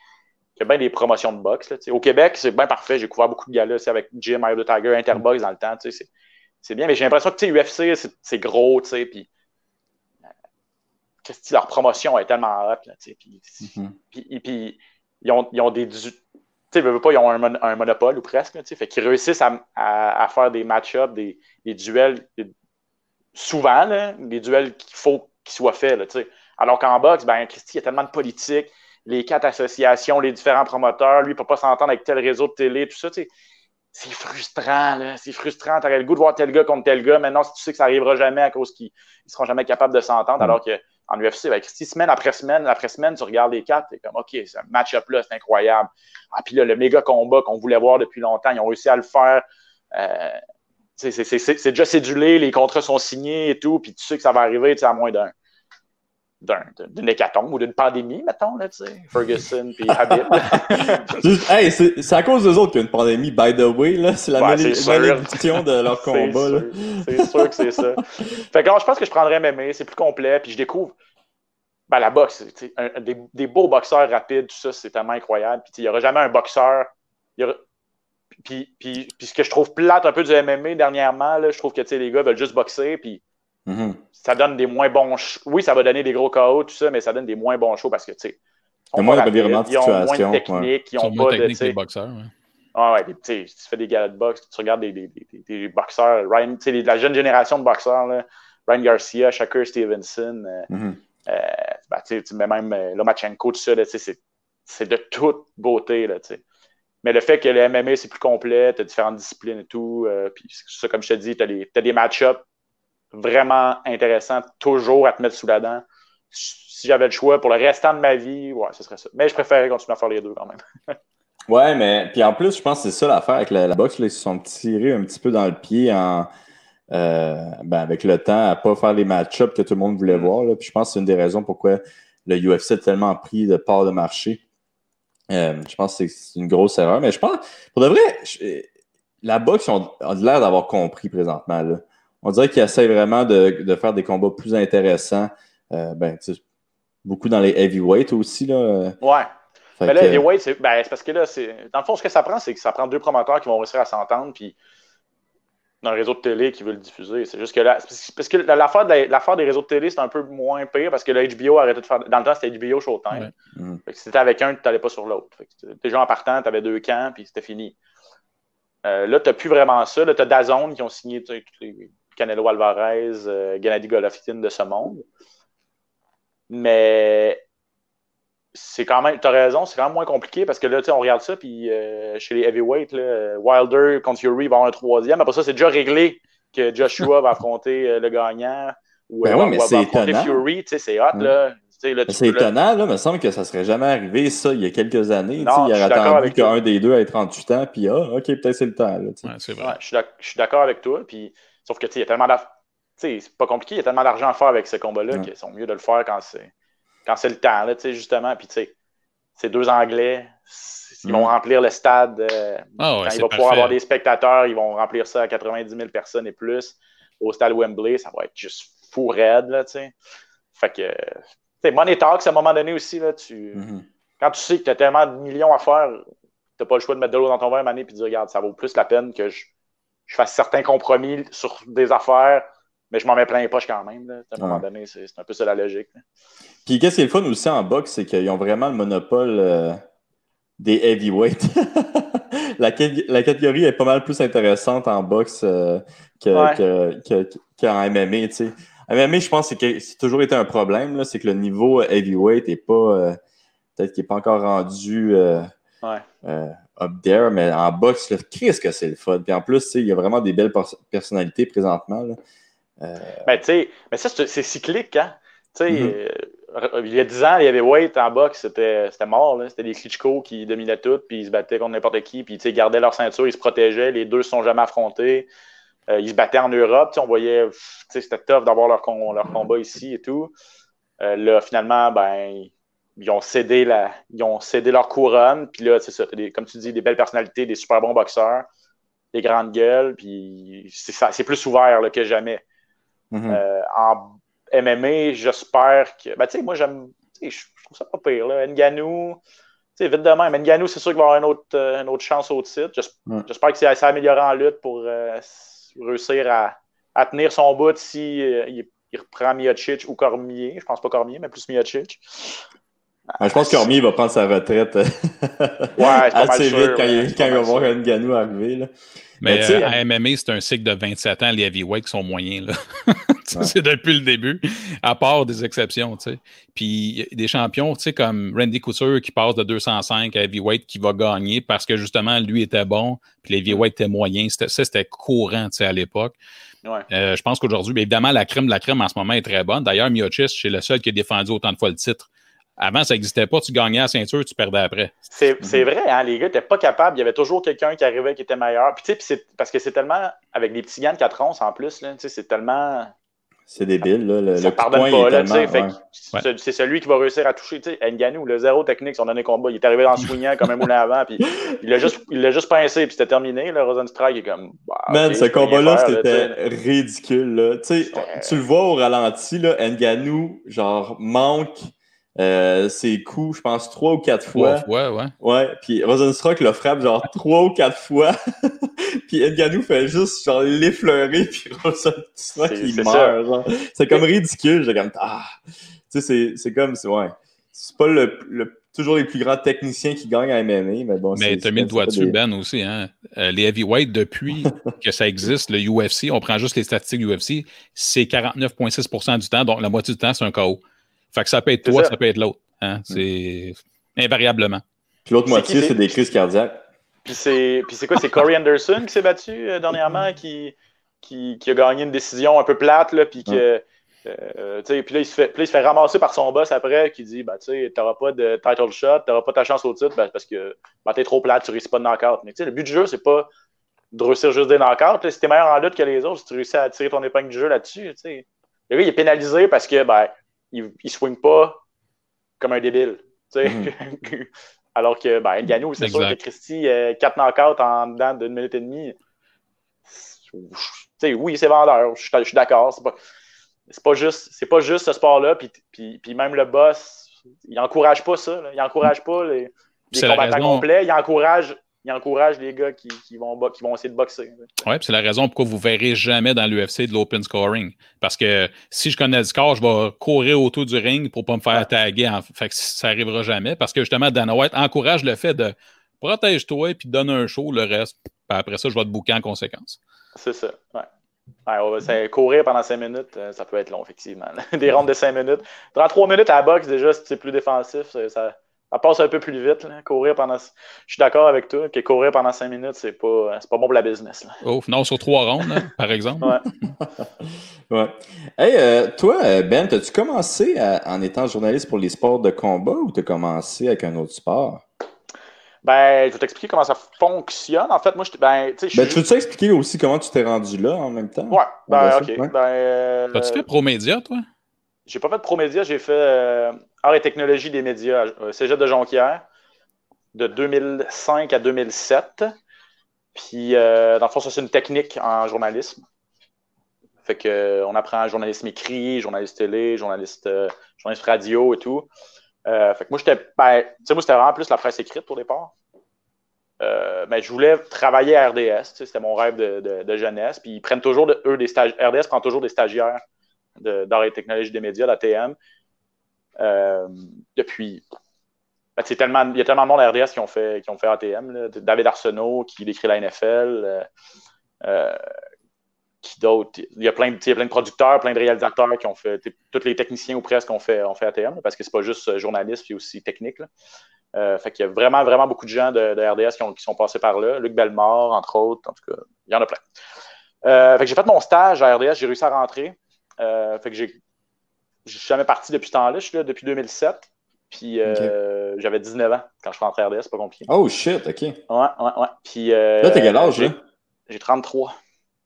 a bien des promotions de boxe. au Québec, c'est bien parfait. J'ai couvert beaucoup de galas avec Jim, Eye of the Tiger, Interbox dans le temps. C'est bien, mais j'ai l'impression que UFC, c'est gros, puis leur promotion est tellement hot. puis, mm-hmm. ils, ont, ils ont des. Tu sais, pas, ils ont un, monopole ou presque. fait qu'ils réussissent à, faire des match-ups, des, duels, souvent, des duels qu'il faut qu'ils soient faits. Là, Alors qu'en boxe, ben, Christy, il y a tellement de politique les quatre associations, les différents promoteurs, lui, il ne peut pas s'entendre avec tel réseau de télé, tout ça, c'est frustrant, là. C'est frustrant. Tu aurais le goût de voir tel gars contre tel gars. Maintenant, si tu sais que ça n'arrivera jamais à cause qu'ils ne seront jamais capables de s'entendre, alors qu'en UFC, avec ben, semaine après semaine, après semaine, tu regardes les quatre, es comme, OK, ce match-up là, c'est incroyable. Ah, puis là, le méga combat qu'on voulait voir depuis longtemps, ils ont réussi à le faire. Euh, c'est déjà cédulé, les contrats sont signés et tout, puis tu sais que ça va arriver à moins d'un d'une hécatombe ou d'une pandémie, mettons, là, tu sais. Ferguson puis Habib. hey, c'est à cause d'eux autres qu'il y a une pandémie, by the way, là. C'est la malédiction de leur combat, C'est sûr que c'est ça. Fait que je pense que je prendrais MMA, c'est plus complet, puis je découvre ben, la boxe, des, des, beaux boxeurs rapides, tout ça, c'est tellement incroyable. Puis il n'y aura jamais un boxeur. Puis, puis, puis, ce que je trouve plate un peu du MMA dernièrement, là, je trouve que les gars veulent juste boxer, puis Mm-hmm. Ça donne des moins bons Oui, ça va donner des gros KO, tout ça, mais ça donne des moins bons shows parce que, tu sais, ils ont moins de Ils ont moins de technique, ils ont pas de. les boxeurs, ouais. Ah ouais, tu fais des galas de boxe, tu regardes des, des, des, boxeurs, Ryan, la jeune génération de boxeurs, là, Ryan Garcia, Shakur Stevenson, euh, mm-hmm. euh, ben, tu mets même euh, Lomachenko, tout ça, c'est de toute beauté. Là, mais le fait que le MMA, c'est plus complet, tu as différentes disciplines et tout, puis ça, comme je te dis, tu as, as, des match-ups vraiment intéressant, toujours à te mettre sous la dent. Si j'avais le choix pour le restant de ma vie, ouais, ce serait ça. Mais je préférerais continuer à faire les deux quand même. ouais, mais puis en plus, je pense que c'est ça l'affaire avec la, boxe. ils se sont tirés un petit peu dans le pied en. Euh, ben, avec le temps à pas faire les match-ups que tout le monde voulait mm. voir. Là. Puis je pense que c'est une des raisons pourquoi le UFC a tellement pris de part de marché. Euh, je pense que c'est une grosse erreur. Mais je pense, pour de vrai, la boxe a l'air d'avoir compris présentement. Là. On dirait qu'ils essayent vraiment de, faire des combats plus intéressants. Euh, ben, beaucoup dans les heavyweights aussi. Là. Ouais. mais là, heavyweight, c'est ben, parce que là, dans le fond, ce que ça prend, c'est que ça prend deux promoteurs qui vont réussir à s'entendre. Puis d'un réseau de télé qui veut le diffuser. C'est juste que là, parce que l'affaire des réseaux de télé, c'est un peu moins pire parce que le HBO arrêtait de faire. Dans le temps, c'était HBO Showtime. Mm. Si c'était avec un, tu n'allais pas sur l'autre. Déjà en partant, tu avais deux camps, puis c'était fini. Euh, là, tu n'as plus vraiment ça. Là, tu as Dazone qui ont signé tous les Canelo Alvarez, euh, Gennady Golovkin de ce monde. Mais c'est quand même, as raison, c'est quand même moins compliqué parce que là, tu sais, on regarde ça, puis euh, chez les heavyweights, Wilder contre Fury va avoir un troisième. Après ça, c'est déjà réglé que Joshua va affronter euh, le gagnant ou ben ouais, va, affronter Fury. Tu sais, c'est hot, là. C'est étonnant, là, il me semble que ça serait jamais arrivé, ça, il y a quelques années. Non, il aurait attendu qu'un des deux ait 38 ans, puis ah, OK, peut-être c'est le temps. Là, ouais, je suis d'accord avec toi, puis sauf que, tu sais, il y a tellement d'argent. c'est pas compliqué, il y a tellement d'argent à faire avec ce combat-là qu'ils sont mieux de le faire quand c'est quand c'est le temps, là, justement. Puis, tu sais, ces deux Anglais, ils vont mm. remplir le stade. Euh, ah quand il va pouvoir avoir des spectateurs, ils vont remplir ça à 90 000 personnes et plus. Au stade Wembley, ça va être juste fou raide, là, tu sais. Fait que, tu sais, Money Talks, à un moment donné aussi, là, tu... Mm-hmm. Quand tu sais que tu as tellement de millions à faire, tu n'as pas le choix de mettre de l'eau dans ton verre année et de dire, regarde, ça vaut plus la peine que je, je fasse certains compromis sur des affaires mais je m'en mets plein les poches quand même. À un moment donné, c'est un peu ça la logique. Puis qu'est-ce qui est le fun aussi en boxe, c'est qu'ils ont vraiment le monopole euh, des heavyweights. la, la, catégorie est pas mal plus intéressante en boxe euh, qu'en que, MMA. T'sais. MMA, je pense que c'est toujours été un problème. C'est que le niveau heavyweight n'est pas. Euh, peut-être qu'il n'est pas encore rendu. up there, mais en boxe, qu'est-ce que c'est le fun. Puis en plus, il y a vraiment des belles personnalités présentement. Là. Euh, ben, tu sais, mais ça, c'est cyclique, hein? Tu sais, mm-hmm. euh, il y a 10 ans, il y avait Wade en boxe, c'était mort. C'était des Klitschko qui dominaient tout, puis ils se battaient contre n'importe qui, puis ils gardaient leur ceinture, ils se protégeaient. Les deux ne se sont jamais affrontés. Euh, ils se battaient en Europe. On voyait, c'était tough d'avoir leur, leur, combat ici et tout. là, finalement, ben, ils ont cédé, la, ils ont cédé leur couronne. Puis là, c'est ça, comme tu dis, des belles personnalités, des super bons boxeurs, des grandes gueules. Puis c'est plus ouvert là, que jamais. Mm-hmm. Euh, en MMA, j'espère que. Ben, tu sais, moi, j'aime. Je trouve ça pas pire. Là. Nganou, tu sais, vite de même. Nganou, c'est sûr qu'il va avoir une autre, euh, une autre chance au titre. J'espère que c'est amélioré en lutte pour euh, réussir à, à, tenir son bout si il, reprend Miocic ou Cormier. Je pense pas Cormier, mais plus Miocic. Je pense que Cormier va prendre sa retraite ouais, assez vite quand, il, quand il va voir Nganou arriver. Là. Mais, euh, à MMA, c'est un cycle de 27 ans, les heavyweights sont moyens. Là. C'est depuis le début, à part des exceptions. sais. Puis des champions comme Randy Couture qui passe de 205 à heavyweight qui va gagner parce que justement, lui était bon, puis les heavyweights étaient moyens. Ça, c'était courant à l'époque. Ouais. Euh, je pense qu'aujourd'hui, évidemment, la crème de la crème en ce moment est très bonne. D'ailleurs, Miocic, c'est le seul qui a défendu autant de fois le titre. Avant, ça n'existait pas. Tu gagnais la ceinture, tu perdais après. C'est vrai, hein, les gars n'étaient pas capables. Il y avait toujours quelqu'un qui arrivait qui était meilleur. Puis, tu sais, parce que c'est tellement. Avec des petits gants de 4 onces en plus, c'est tellement. C'est débile, là. Le, ça pardonne pas, là, C'est celui qui va réussir à toucher, tu sais, Nganou, le zéro technique, son dernier combat, il est arrivé en swingant comme un moulin avant, puis il l'a juste, il juste pincé, puis c'était terminé, le Rosenstrike est comme... Bah, Man, ce combat-là, c'était ridicule, là. Tu sais, tu le vois au ralenti, là, Nganou, genre, manque euh, ses coups, je pense, trois ou quatre fois. Ouais, ouais. Ouais, puis Rosenstruck le frappe genre trois ou quatre fois. puis Edganou fait juste genre l'effleurer, puis Rosenstruck il meurt. C'est comme ridicule. J'ai comme, ah. Tu sais, c'est comme, ouais. C'est pas le, toujours les plus grands techniciens qui gagnent à MMA, mais bon. Mais t'as mis le doigt dessus, Ben, aussi. Hein? Euh, les heavyweights, depuis que ça existe, le UFC, on prend juste les statistiques UFC, c'est 49,6% du temps, donc la moitié du temps, c'est un KO. Fait que ça peut être toi, ça. peut être l'autre. Hein? Mm. C'est invariablement. Puis l'autre moitié, c'est des crises cardiaques. Puis c'est quoi? C'est Corey Anderson qui s'est battu euh, dernièrement, qui, qui, a gagné une décision un peu plate, là, puis que. Euh, puis là, il se fait, il se fait ramasser par son boss après qui dit bah, Tu n'auras pas de title shot, tu n'auras pas ta chance au titre ben, parce que ben, tu es trop plate, tu réussis pas de knockout. Mais le but du jeu, c'est pas de réussir juste des knockouts. Si tu es meilleur en lutte que les autres, si tu réussis à tirer ton épingle du jeu là-dessus, le gars, il est pénalisé parce que ben, il, il swing pas comme un débile. Mm-hmm. Alors que ben, Ngannou, c'est sûr que Christy, 4 euh, knockouts en dedans d'une minute et demie. oui, c'est vendeur, je suis d'accord. C'est pas, pas, juste, pas juste ce sport-là. Puis, même le boss, il encourage pas ça. Là. Il encourage pas les, les combattants complets. Il encourage il encourage les gars qui, vont, qui vont essayer de boxer. Oui, c'est la raison pourquoi vous ne verrez jamais dans l'UFC de l'open scoring. Parce que si je connais le score, je vais courir autour du ring pour ne pas me faire taguer. Fait que ça n'arrivera jamais. Parce que justement, Dana White encourage le fait de protège-toi et puis donne un show, le reste. après ça, je vais te bouquer en conséquence. C'est ça. Ouais. courir pendant 5 minutes, euh, ça peut être long, effectivement. Des rondes de 5 minutes. Dans 3 minutes à la boxe, déjà, si c'est plus défensif, ça, ça passe un peu plus vite. Courir pendant. Je suis d'accord avec toi que courir pendant cinq minutes, c'est pas, pas bon pour la business. Là. non, sur trois rondes, hein, par exemple. ouais. ouais. Hey, euh, toi, euh, Ben, as-tu commencé en étant journaliste pour les sports de combat ou tu as commencé avec un autre sport? Ben, je vais t'expliquer comment ça fonctionne. En fait, moi, je, ben, tu sais, ben, tu veux t'expliquer aussi comment tu t'es rendu là en même temps? Ouais, ben, ok. Ben, euh, As-tu fait Promédia, toi? J'ai pas fait de Promédia, j'ai fait euh, Art et technologie des médias, euh, de Jonquière, de 2005 à 2007. Puis, euh, dans le fond, ça, c'est une technique en journalisme. Fait que, on apprend journalisme écrit, journaliste télé, journaliste, journaliste radio et tout. fait que moi, j'étais, ben, moi, c'était vraiment plus la presse écrite au départ. mais je voulais travailler à RDS, c'était mon rêve de, jeunesse. Puis ils prennent toujours, eux, des. RDS prend toujours des stagiaires d'art et technologie des médias, la TM. Euh, depuis. Ben, tellement, il y a tellement de monde à RDS qui ont fait, qui ont fait ATM. David Arsenault qui décrit la NFL. Euh, euh, qui Il y a plein, de producteurs, plein de réalisateurs qui ont fait. Tous les techniciens ou presque ont fait, ont fait ATM parce que c'est pas juste journaliste puis aussi technique. Là. fait qu'il y a vraiment, vraiment beaucoup de gens de, RDS qui, ont, qui, sont passés par là. Luc Bellemare, entre autres. En tout cas, il y en a plein. fait que j'ai fait mon stage à RDS, j'ai réussi à rentrer. Euh, fait que j'ai. Je suis jamais parti depuis ce temps-là. Je suis là depuis 2007. Puis euh, j'avais 19 ans quand je suis rentré à RDS, c'est pas compliqué. Oh shit, ok. Ouais, ouais, ouais. Puis. Euh, là, t'es quel âge, là? J'ai 33.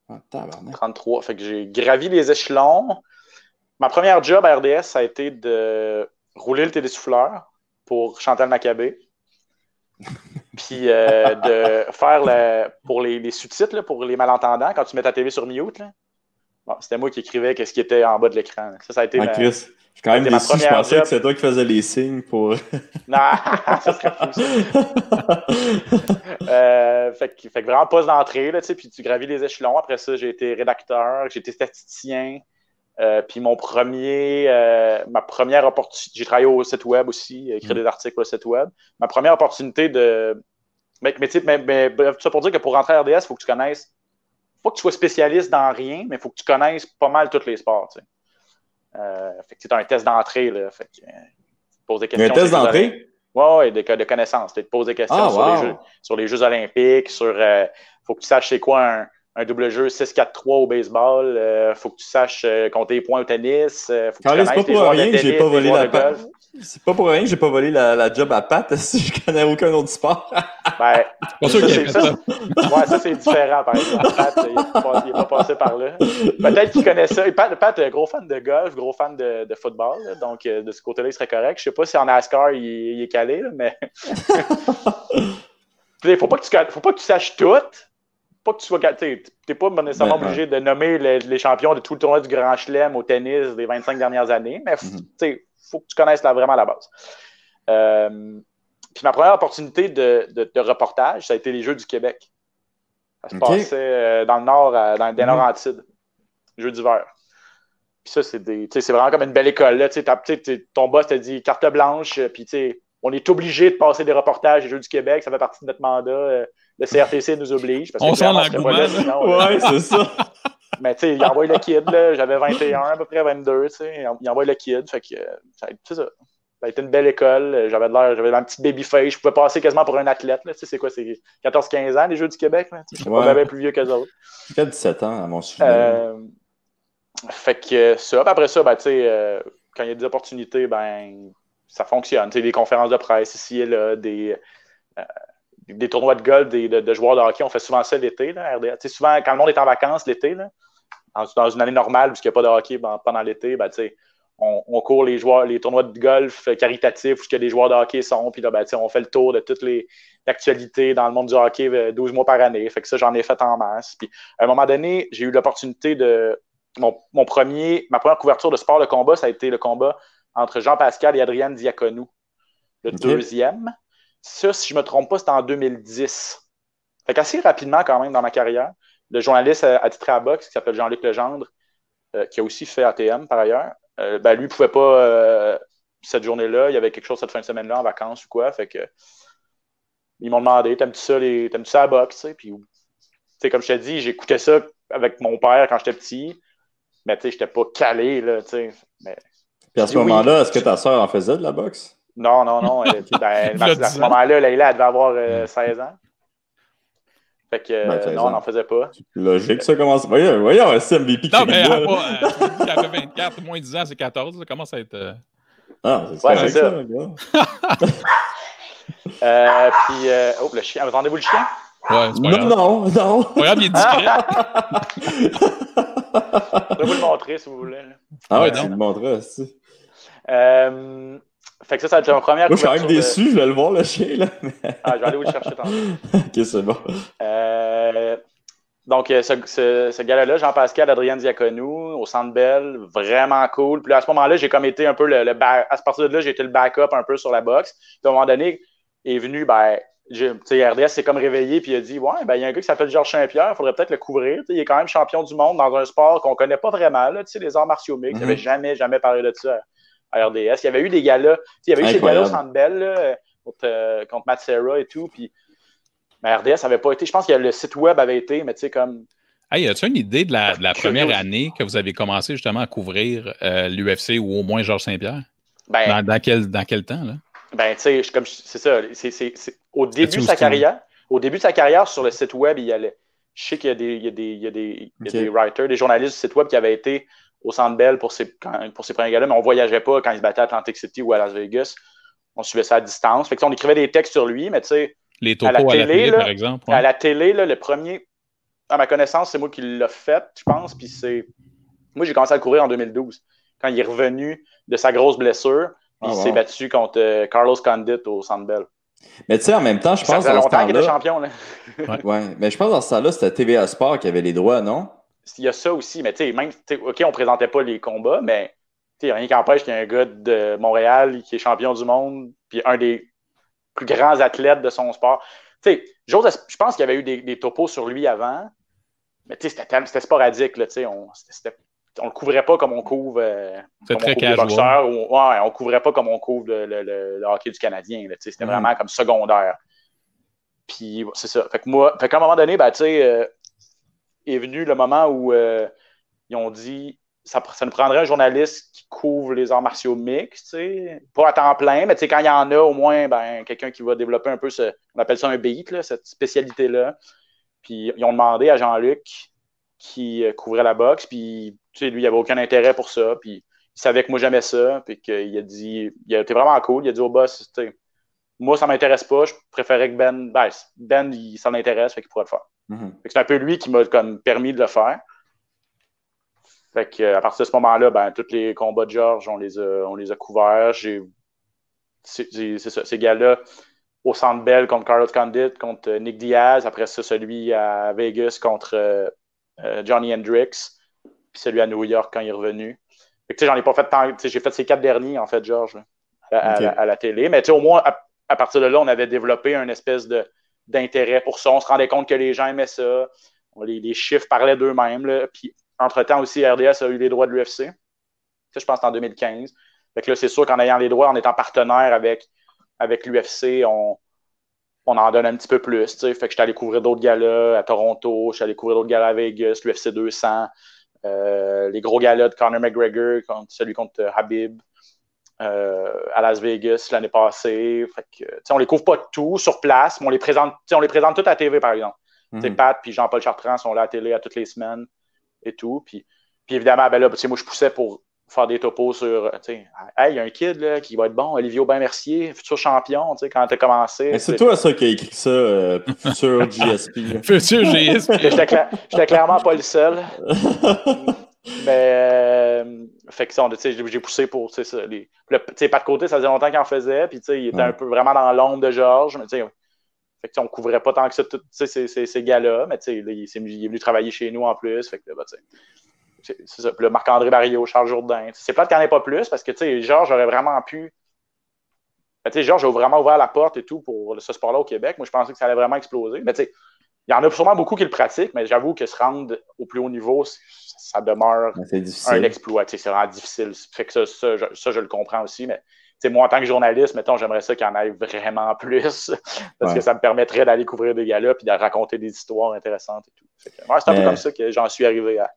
Ah, 33. Fait que j'ai gravi les échelons. Ma première job à RDS, ça a été de rouler le télésouffleur pour Chantal Maccabé. Puis de faire le, pour les, les sous-titres, pour les malentendants, quand tu mets ta TV sur mute, là, c'était moi qui écrivais qu'est-ce qui était en bas de l'écran. Ça, ça a été ah, Chris, je suis quand même déçu. Je pensais que c'est toi qui faisais les signes pour. non, ça serait fou, ça. euh, fait, que, fait, que vraiment poste d'entrée, puis tu gravis les échelons. Après ça, j'ai été rédacteur, j'ai été statisticien. Euh, puis mon premier, euh, ma première opportunité, j'ai travaillé au site web aussi, écrit mm. des articles au site web. Ma première opportunité de. Mais, mais, mais, mais tout ça pour dire que pour rentrer à RDS, il faut que tu connaisses faut que tu sois spécialiste dans rien, mais il faut que tu connaisses pas mal tous les sports. Tu sais. Euh, fait que as un test d'entrée. Là, fait que, euh, des questions. Un test d'entrée? Oui, ouais, de, de connaissances. Tu te poses des questions ah, sur, les jeux, sur, les jeux, olympiques, sur. Euh, faut que tu saches c'est quoi un, un double jeu 6-4-3 au baseball. Faut que tu saches compter les points au tennis. faut que tu c'est pas pour rien que j'ai pas volé la. C'est pas pour rien que j'ai pas volé la, la, job à Pat si je connais aucun autre sport. ben, ça, c'est ça. Ouais, ça c'est différent par exemple. Pat, il n'est pas, passé par là. Peut-être qu'il connaît ça. Pat, Pat est gros fan de golf, gros fan de, de football. donc euh, de ce côté-là, il serait correct. Je sais pas si en NASCAR il, il est calé, là, mais. Il faut pas que tu faut pas que tu saches tout pas que tu sois. Tu n'es pas nécessairement obligé de nommer les, champions de tout le tournoi du Grand Chelem au tennis des 25 dernières années, mais mhm. Faut que tu connaisses là, vraiment la base. Euh, puis ma première opportunité de, de, reportage, ça a été les Jeux du Québec. Ça se passait euh, dans le nord, dans les Laurentides, mhm. Jeux d'hiver. Puis ça, c'est vraiment comme une belle école. Là. ton boss t'a dit carte blanche, puis on est obligé de passer des reportages des Jeux du Québec, ça fait partie de notre mandat. Euh, le CRTC nous oblige. Parce on sent l'engouement. Ouais, c'est ça. Mais tu sais, il envoie le kid, j'avais 21 à peu près 22, tu sais, il envoie le kid, fait que c'est ça. ça a été une belle école. J'avais l'air, j'avais un petit baby face. Je pouvais passer quasiment pour un athlète. Tu sais, c'est quoi? C'est 14-15 ans, les Jeux du Québec. Je suis pas plus vieux que autres. J'ai 17 ans à mon sujet. Euh, fait que ça. Après ça, ben, tu sais, euh, quand il y a des opportunités, ben, ça fonctionne. Tu sais, des conférences de presse ici et là, des, euh, des tournois de golf des, de, joueurs de hockey. On fait souvent ça l'été, souvent, quand le monde est en vacances l'été, là, dans une année normale, puisqu'il n'y a pas de hockey pendant l'été, ben, sais, on, court les joueurs, les tournois de golf caritatifs où les joueurs de hockey sont, puis là, ben, on fait le tour de toutes les actualités dans le monde du hockey 12 euh, mois par année. Fait que ça, j'en ai fait en masse. Puis à un moment donné, j'ai eu l'opportunité de. Mon, premier, ma première couverture de sport de combat, ça a été le combat entre Jean-Pascal et Adrienne Diaconou. Le deuxième. Ça, si je ne me trompe pas, c'était en 2010. Fait qu'assez rapidement, quand même, dans ma carrière, le journaliste attitré à boxe qui s'appelle Jean-Luc Legendre, euh, qui a aussi fait ATM par ailleurs, euh, ben, lui ne pouvait pas euh, cette journée-là. Il y avait quelque chose cette fin de semaine-là en vacances ou quoi. Fait que ils m'ont demandé T'aimes-tu ça, les... T'aimes-tu ça à boxe? Puis, comme je t'ai dit, j'écoutais ça avec mon père quand j'étais petit. Mais tu sais, j'étais pas calé, là, Mais... Puis à ce moment-là, est-ce que ta soeur en faisait de la boxe? Non, non, non. Ben, à ce moment-là, Leïla, elle devait avoir 16 ans. Fait que ben, non, on n'en faisait pas. Logique, ça commence. Voyons, voyons, un MVP Non, mais elle a 24, moins 10 ans, c'est 14. Ça commence à être. Euh, ah, c'est ouais, ça, ça euh, puis, euh... oh, le chien. Attendez-vous le chien? Ouais, c'est pas non, non, non. Regarde, il est discret. je vais vous le montrer si vous voulez. Ah ouais, tu le montrer aussi. Euh, fait que ça, ça a été ma première Moi, je suis quand même déçu, je vais le voir, le chien, là. ah, je vais aller vous le chercher tantôt. ok, c'est bon. Euh, donc, euh, ce, ce, ce gars-là, Jean-Pascal Adrien Diaconou, au Centre Bell, vraiment cool. Puis à ce moment-là, j'ai comme été un peu le, le à partir de là, j'ai été le backup un peu sur la boxe. Puis à un moment donné, est venu, ben, tu sais, RDS s'est comme réveillé puis il a dit Ouais, ben, il y a un gars qui s'appelle Georges Saint-Pierre, il faudrait peut-être le couvrir. il est quand même champion du monde dans un sport qu'on connaît pas vraiment, là, les arts martiaux mixtes. Il n'avait mhm. jamais, jamais parlé de ça à RDS. Il y avait eu des gars-là. Il y avait eu ces gars-là au Centre Bell contre, euh, contre Matt Serra et tout. Puis, mais RDS n'avait pas été. Je pense que le site web avait été, mais tu sais, comme. Hey, as-tu une idée de la, de la première année que vous avez commencé justement à couvrir euh, l'UFC ou au moins Georges Saint-Pierre? Ben, dans, quel, dans quel temps, là? Ben, tu sais, comme c'est ça. C'est, au début de sa carrière, au début de sa carrière, sur le site web, il y allait. Je sais qu'il y a des, il y a des, il y a des, il y a des writers, des journalistes du site web qui avaient été au Centre Bell pour ses, pour ses premiers gars mais on voyageait pas quand il se battait à Atlantic City ou à Las Vegas. On suivait ça à distance. Fait que, on écrivait des textes sur lui, mais tu sais. Les topos à la télé, par exemple. À la télé, le premier, à ma connaissance, c'est moi qui l'ai fait, je pense. Puis c'est. Moi, j'ai commencé à le courir en 2012, quand il est revenu de sa grosse blessure. Puis il ah, s'est battu contre euh, Carlos Condit au Centre Bell. Mais tu sais, en même temps, je pense. Ça fait longtemps qu'il était champion. Là. ouais. mais je pense dans ce temps-là, c'était TVA Sport qui avait les droits, non? Il y a ça aussi, mais tu sais, même, OK, on présentait pas les combats, mais rien qui empêche qu'il y ait un gars de Montréal qui est champion du monde, puis un des plus grands athlètes de son sport. Tu sais, je pense qu'il y avait eu des, topos sur lui avant, mais tu sais, c'était sporadique, là, tu sais, on, on le couvrait pas comme on couvre, euh, comme très on boxeurs, ou, ouais, on couvrait pas comme on couvre le, hockey du Canadien, tu sais, c'était mm. vraiment comme secondaire. Puis c'est ça. Fait que moi, fait qu'à un moment donné, ben, tu sais, euh, est venu le moment où euh, ils ont dit ça, ça, nous prendrait un journaliste qui couvre les arts martiaux mixtes, pas à temps plein, mais quand il y en a, au moins, ben, quelqu'un qui va développer un peu ce, on appelle ça un beat, cette spécialité-là. Puis ils ont demandé à Jean-Luc qui euh, couvrait la boxe, puis lui, il n'avait aucun intérêt pour ça, puis il savait que moi j'aimais ça, puis qu'il a dit, il été vraiment cool, il a dit au boss, moi ça m'intéresse pas, je préférais que Ben, ben, Ben, il, ça m'intéresse, fait qu'il pourrait le faire. Mhm. C'est un peu lui qui m'a comme permis de le faire. Fait que, à partir de ce moment-là, ben, tous les combats de George, on les a, on les a couverts. C'est ça, ces gars-là, au Centre Bell contre Carlos Condit, contre euh, Nick Diaz. Après ça, celui à Vegas contre euh, euh, Johnny Hendricks. Puis celui à New York quand il est revenu. Fait que, j'en ai pas fait tant. J'ai fait ces quatre derniers, en fait, George, à, la télé. Mais au moins, à, à, partir de là, on avait développé une espèce de d'intérêt pour ça. On se rendait compte que les gens aimaient ça. Les, chiffres parlaient d'eux-mêmes. Puis, entre-temps aussi, RDS a eu les droits de l'UFC. Ça, je pense, en 2015. Fait que là, c'est sûr qu'en ayant les droits, en étant partenaire avec, avec l'UFC, on, on en donne un petit peu plus. Fait que j'étais allé couvrir d'autres galas à Toronto, je suis allé couvrir d'autres galas à Vegas, l'UFC 200, euh, les gros galas de Conor McGregor, celui contre Habib. À Las Vegas l'année passée. Fait que, on les couvre pas tout sur place, mais on les présente, on les présente toutes à la TV, par exemple. Mm Pat puis Jean-Paul Chartrand sont là à la télé à toutes les semaines et tout. Puis, puis évidemment, ben là, moi, je poussais pour faire des topos sur, sais, hey, il y a un kid là, qui va être bon, Olivier Aubin-Mercier, futur champion, tu sais, quand t'as commencé. C'est toi ça qui a écrit ça, euh, futur GSP. futur GSP. J'étais clairement pas le seul. Mais, euh, fait que ça, j'ai poussé pour, tu sais, les, pas de côté, ça faisait longtemps qu'il en faisait, puis tu sais, il était un peu vraiment dans l'ombre de Georges, mais tu sais, fait que, on couvrait pas tant que ça, ces, ces, ces gars-là, mais il, il, est venu travailler chez nous en plus. Fait que, bah, c'est ça. Puis Marc-André Barrio, Charles Jourdain. C'est plate qu'il n'y en ait pas plus parce que, tu sais, Georges aurait vraiment pu. Ben, tu sais, Georges a vraiment ouvert la porte et tout pour ce sport-là au Québec. Moi, je pensais que ça allait vraiment exploser. Mais, tu sais, il y en a sûrement beaucoup qui le pratiquent, mais j'avoue que se rendre au plus haut niveau, ça demeure un exploit. C'est vraiment difficile. Fait que ça, ça, je, le comprends aussi, mais moi, en tant que journaliste, mettons, j'aimerais ça qu'il y en ait vraiment plus, parce que ça me permettrait d'aller couvrir des gars-là et de raconter des histoires intéressantes et tout. C'est un peu comme ça que j'en suis arrivé à.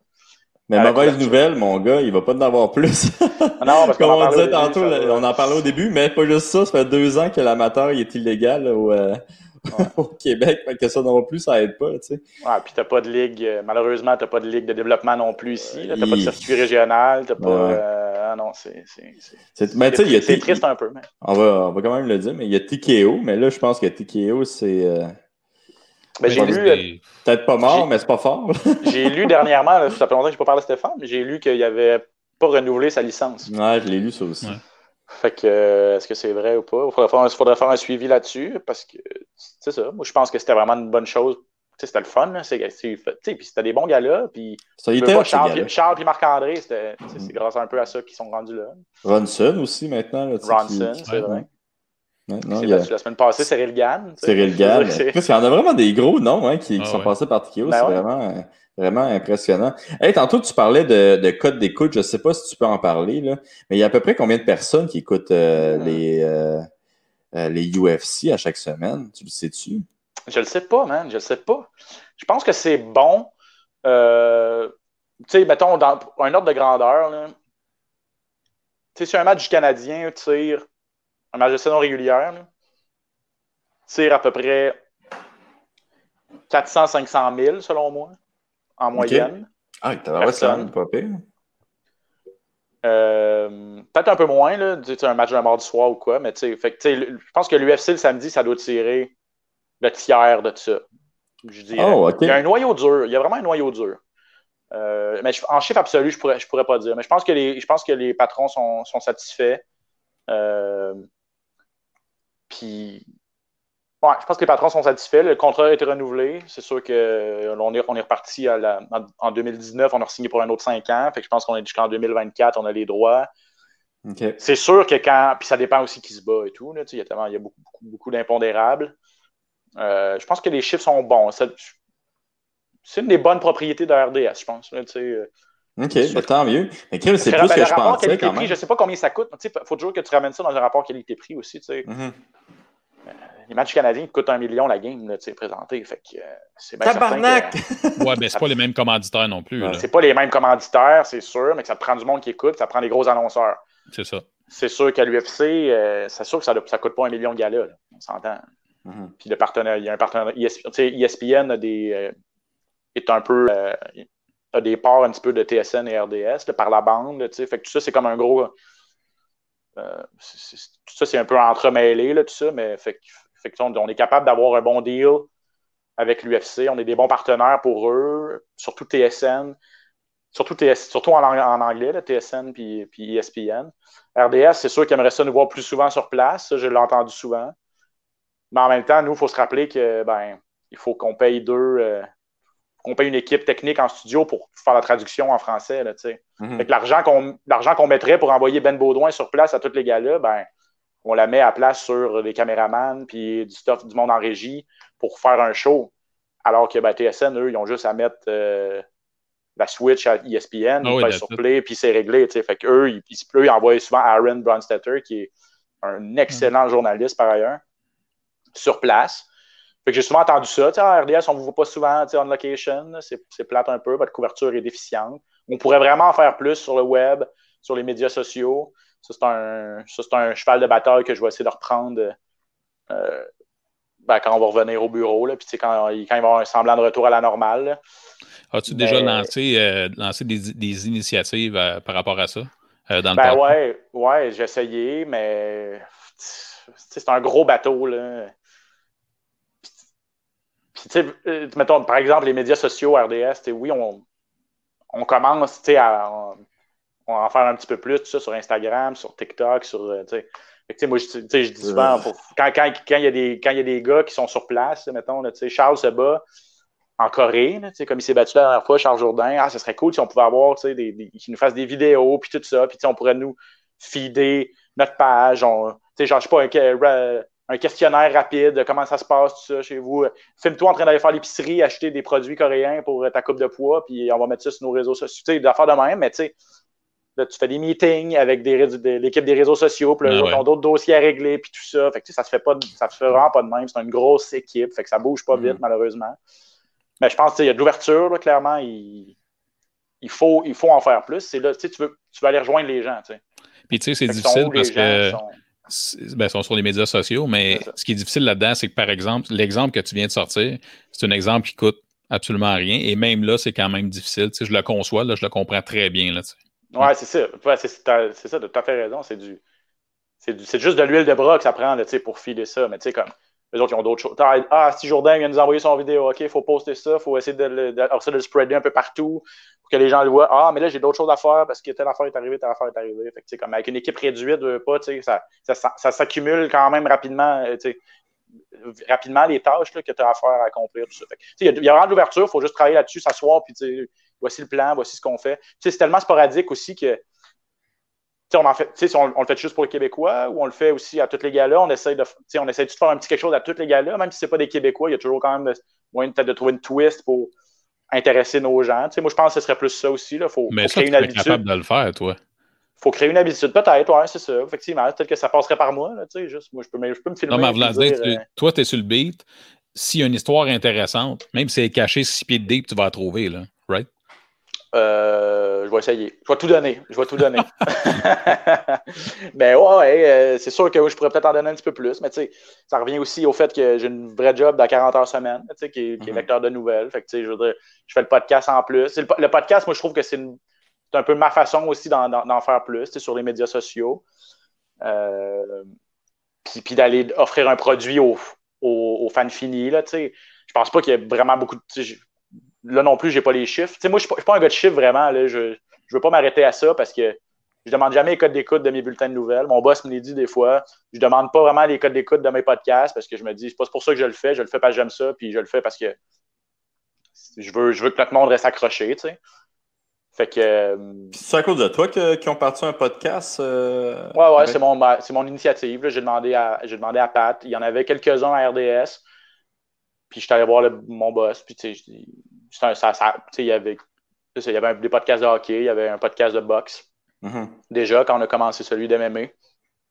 Mais mauvaise nouvelle, mon gars, il va pas en avoir plus. non, parce Comme on, disait tantôt, on en parlait au début, mais pas juste ça, ça fait deux ans que l'amateur est illégal au, euh, au Québec, que ça non plus, ça aide pas, tu sais. Ouais, puis t'as pas de ligue, euh, malheureusement, t'as pas de ligue de développement non plus ici, t'as pas de circuit régional, t'as pas... Euh, ah non, c'est... C'est triste un peu, mais... On va, on va quand même le dire, mais il y a TKO, mais là, je pense que TKO, c'est... Ben, j'ai lu. Peut-être pas mort, mais c'est pas fort. j'ai lu dernièrement, ça fait longtemps que je n'ai pas parlé à Stéphane, mais j'ai lu qu'il n'avait pas renouvelé sa licence. Ouais, je l'ai lu ça aussi. Fait que, euh, est-ce que c'est vrai ou pas? Il faudrait faire un, suivi là-dessus parce que, c'est ça. Moi, je pense que c'était vraiment une bonne chose. C'était le fun. Puis c'était des bons gars-là. Puis, ça y était, Charles, Charles et Marc-André, c'est grâce un peu à ça qu'ils sont rendus là. Ronson aussi, maintenant. Ronson, c'est vrai. La semaine passée, Cyril Gann. Cyril Gann. Il y en a vraiment des gros noms hein, qui, ah sont passés par Tikio. Ben c'est vraiment, vraiment impressionnant. Hey, tantôt, tu parlais de, de code d'écoute. Je ne sais pas si tu peux en parler, là, mais il y a à peu près combien de personnes qui écoutent euh, hmm. les, euh, euh, les UFC à chaque semaine? Tu le sais-tu? Je le sais pas, man. Je le sais pas. Je pense que c'est bon. tu sais, mettons, dans un ordre de grandeur, tu sais, sur un match du Canadien tire un match de saison régulière, tire à peu près 400-500 000 selon moi, en moyenne. Ah, t'as ça, pas pire. Euh, peut-être un peu moins, là, un match d'un mardi soir ou quoi, mais fait, je pense que l'UFC le samedi, ça doit tirer le tiers de ça. Je dirais. Oh, il y a un noyau dur, il y a vraiment un noyau dur. Euh, mais en chiffre absolu, je pourrais, je pourrais pas dire. Mais je pense que les, je pense que les patrons sont, sont satisfaits. Euh, puis, ouais, je pense que les patrons sont satisfaits. Le contrat a été renouvelé. C'est sûr qu'on euh, est, on est reparti en 2019. On a signé pour un autre 5 ans. Fait que je pense qu'on est jusqu'en 2024. On a les droits. C'est sûr que quand. Puis ça dépend aussi qui se bat et tout. Là, il y a, tellement, il y a beaucoup, beaucoup, d'impondérables. Euh, je pense que les chiffres sont bons. C'est une des bonnes propriétés de RDS, je pense. Là, euh. OK, ben, tant mieux. Mais c'est plus que je pensais quand même. Je ne sais pas combien ça coûte. Il faut toujours que tu ramènes ça dans un rapport qualité-prix aussi. Sais. Euh, les matchs canadiens coûtent un million la game, là, présenté. Fait que, euh, c'est Tabarnak! ouais, mais c'est pas les mêmes commanditaires non plus. C'est pas les mêmes commanditaires, c'est sûr, mais ça te prend du monde qui écoute, ça prend des gros annonceurs. C'est ça. C'est sûr qu'à l'UFC, euh, c'est sûr que ça ne coûte pas un million de galas. On s'entend. Mm-hmm. Puis le partenaire, il y a un partenaire. ESPN a des, est un peu a des parts un petit peu de TSN et RDS par la bande. fait que tout ça, c'est comme un gros. Euh, tout ça, c'est un peu entremêlé, là, tout ça, mais fait, on, est capable d'avoir un bon deal avec l'UFC. On est des bons partenaires pour eux, surtout TSN, surtout, surtout en, anglais, TSN puis, puis ESPN. RDS, c'est sûr qu'ils aimeraient ça nous voir plus souvent sur place, je l'ai entendu souvent. Mais en même temps, nous, il faut se rappeler que ben, il faut qu'on paye deux. Euh, qu'on paye une équipe technique en studio pour faire la traduction en français. Là, mhm. l'argent qu'on, l'argent qu'on mettrait pour envoyer Ben Baudouin sur place à tous les gars-là, ben, on la met à place sur les caméramans puis du stuff du monde en régie pour faire un show. Alors que ben, TSN, eux, ils ont juste à mettre euh, la Switch à ESPN, ah ils sur Play, puis c'est réglé. Fait qu'eux, ils, ils, ils, envoient souvent Aaron Bronstetter, qui est un excellent journaliste par ailleurs, sur place. Fait que j'ai souvent entendu ça. En RDS, on ne vous voit pas souvent on location. C'est plate un peu. Votre couverture est déficiente. On pourrait vraiment en faire plus sur le web, sur les médias sociaux. Ça, c'est un, un, cheval de bataille que je vais essayer de reprendre euh, ben, quand on va revenir au bureau, là, puis quand, quand il va y avoir un semblant de retour à la normale. As-tu déjà lancé, euh, des, initiatives par rapport à ça? dans le ben ouais, ouais j'ai essayé, mais c'est un gros bateau. Là. Puis, mettons, par exemple, les médias sociaux, RDS, oui, on, on commence à, on va en faire un petit peu plus, tout ça, sur Instagram, sur TikTok, sur. Euh, moi, je, je dis souvent, quand, quand, quand, il y a des, quand il y a des gars qui sont sur place, mettons, là, Charles se bat en Corée, là, comme il s'est battu la dernière fois, Charles Jourdain, ah, ce serait cool si on pouvait avoir, des, des, qu'il nous fasse des vidéos, puis tout ça, puis on pourrait nous feeder notre page, on, genre, je sais pas, un, un, questionnaire rapide de comment ça se passe, tout ça, chez vous. Filme-toi en train d'aller faire l'épicerie, acheter des produits coréens pour ta coupe de poids, puis on va mettre ça sur nos réseaux sociaux, tu sais, d'affaires de même, mais tu sais, Là, tu fais des meetings avec des, l'équipe des réseaux sociaux, puis là, ah ont d'autres dossiers à régler, puis tout ça. Fait que, ça se fait pas, ça se fait vraiment pas de même. C'est une grosse équipe, fait que ça bouge pas vite, mm. malheureusement. Mais je pense qu'il y a de l'ouverture, clairement. Il, il, faut, il faut en faire plus. C'est là, tu veux, tu vas aller rejoindre les gens. sais. Puis tu sais, c'est difficile parce que. Ben, ils sont sur les médias sociaux, mais ce qui est difficile là-dedans, c'est que par exemple, l'exemple que tu viens de sortir, c'est un exemple qui coûte absolument rien. Et même là, c'est quand même difficile. Tu sais, je le conçois, là, je le comprends très bien. Là, Ouais, c'est ça. c'est ça, tu as fait raison. C'est du. C'est juste de l'huile de bras que ça prend là, pour filer ça. Mais tu sais, comme les autres, ils ont d'autres choses. Ah, si Jourdain vient nous envoyer son vidéo, OK, il faut poster ça, il faut essayer de, le, de, le spreader un peu partout pour que les gens le voient. Ah, mais là, j'ai d'autres choses à faire parce que telle affaire est arrivée, telle affaire est arrivée. Comme avec une équipe réduite, pas, ça, ça, s'accumule quand même rapidement. Euh, rapidement les tâches là, que tu as à faire à accomplir. Tout ça. il, y a, y a vraiment de l'ouverture, il faut juste travailler là-dessus, s'asseoir, puis voici le plan, voici ce qu'on fait. c'est tellement sporadique aussi que on, en fait, on, on, le fait juste pour les Québécois ou on le fait aussi à tous les gars-là. On essaie de, on essaie de faire un petit quelque chose à tous les gars-là, même si ce n'est pas des Québécois, il y a toujours quand même moyen peut-être de trouver une twist pour intéresser nos gens. moi, je pense que ce serait plus ça aussi. Il faut, Mais créer une habitude. capable de le faire, toi. faut créer une habitude. Peut-être, ouais, c'est ça. Effectivement, peut-être que ça passerait par moi. juste, moi, je peux, je peux me filmer. Non, mais dire, euh, toi, tu es sur le beat. S'il y a une histoire intéressante, même si elle est cachée six pieds de deep, tu vas la trouver, là. Right? Euh, je vais essayer. Je vais tout donner. Je vais tout donner. mais ouais, euh, c'est sûr que je pourrais peut-être en donner un petit peu plus, mais tu sais, ça revient aussi au fait que j'ai une vraie job de 40 heures semaine, tu sais, qui, est, qui est mhm. lecteur de nouvelles. Fait que, tu sais, je veux dire, je fais le podcast en plus. Le, podcast, moi, je trouve que c'est un peu ma façon aussi d'en faire plus, tu sais, sur les médias sociaux. Euh, puis, d'aller offrir un produit aux, aux, fans finis, là, tu sais. Je pense pas qu'il y ait vraiment beaucoup de là non plus, j'ai pas les chiffres. moi, je ne suis pas un gars de chiffres vraiment. Là. Je ne veux pas m'arrêter à ça parce que je demande jamais les codes d'écoute de mes bulletins de nouvelles. Mon boss me les dit des fois. Je demande pas vraiment les codes d'écoute de mes podcasts parce que je me dis, c'est pas pour ça que je le fais. Je le fais parce que j'aime ça, puis je le fais parce que je veux, je veux que tout le monde reste accroché, tu sais. Fait que. Euh, c'est à cause de toi qu'ils ont parti un podcast? Euh, ouais, ouais, c'est mon, mon initiative. J'ai demandé, à, demandé à Pat. Il y en avait quelques-uns à RDS. Puis je suis allé voir mon boss. Puis tu sais, il y avait, il y avait des podcasts de hockey, il y avait un podcast de boxe. Mm-hmm. Déjà, quand on a commencé celui d'MMA.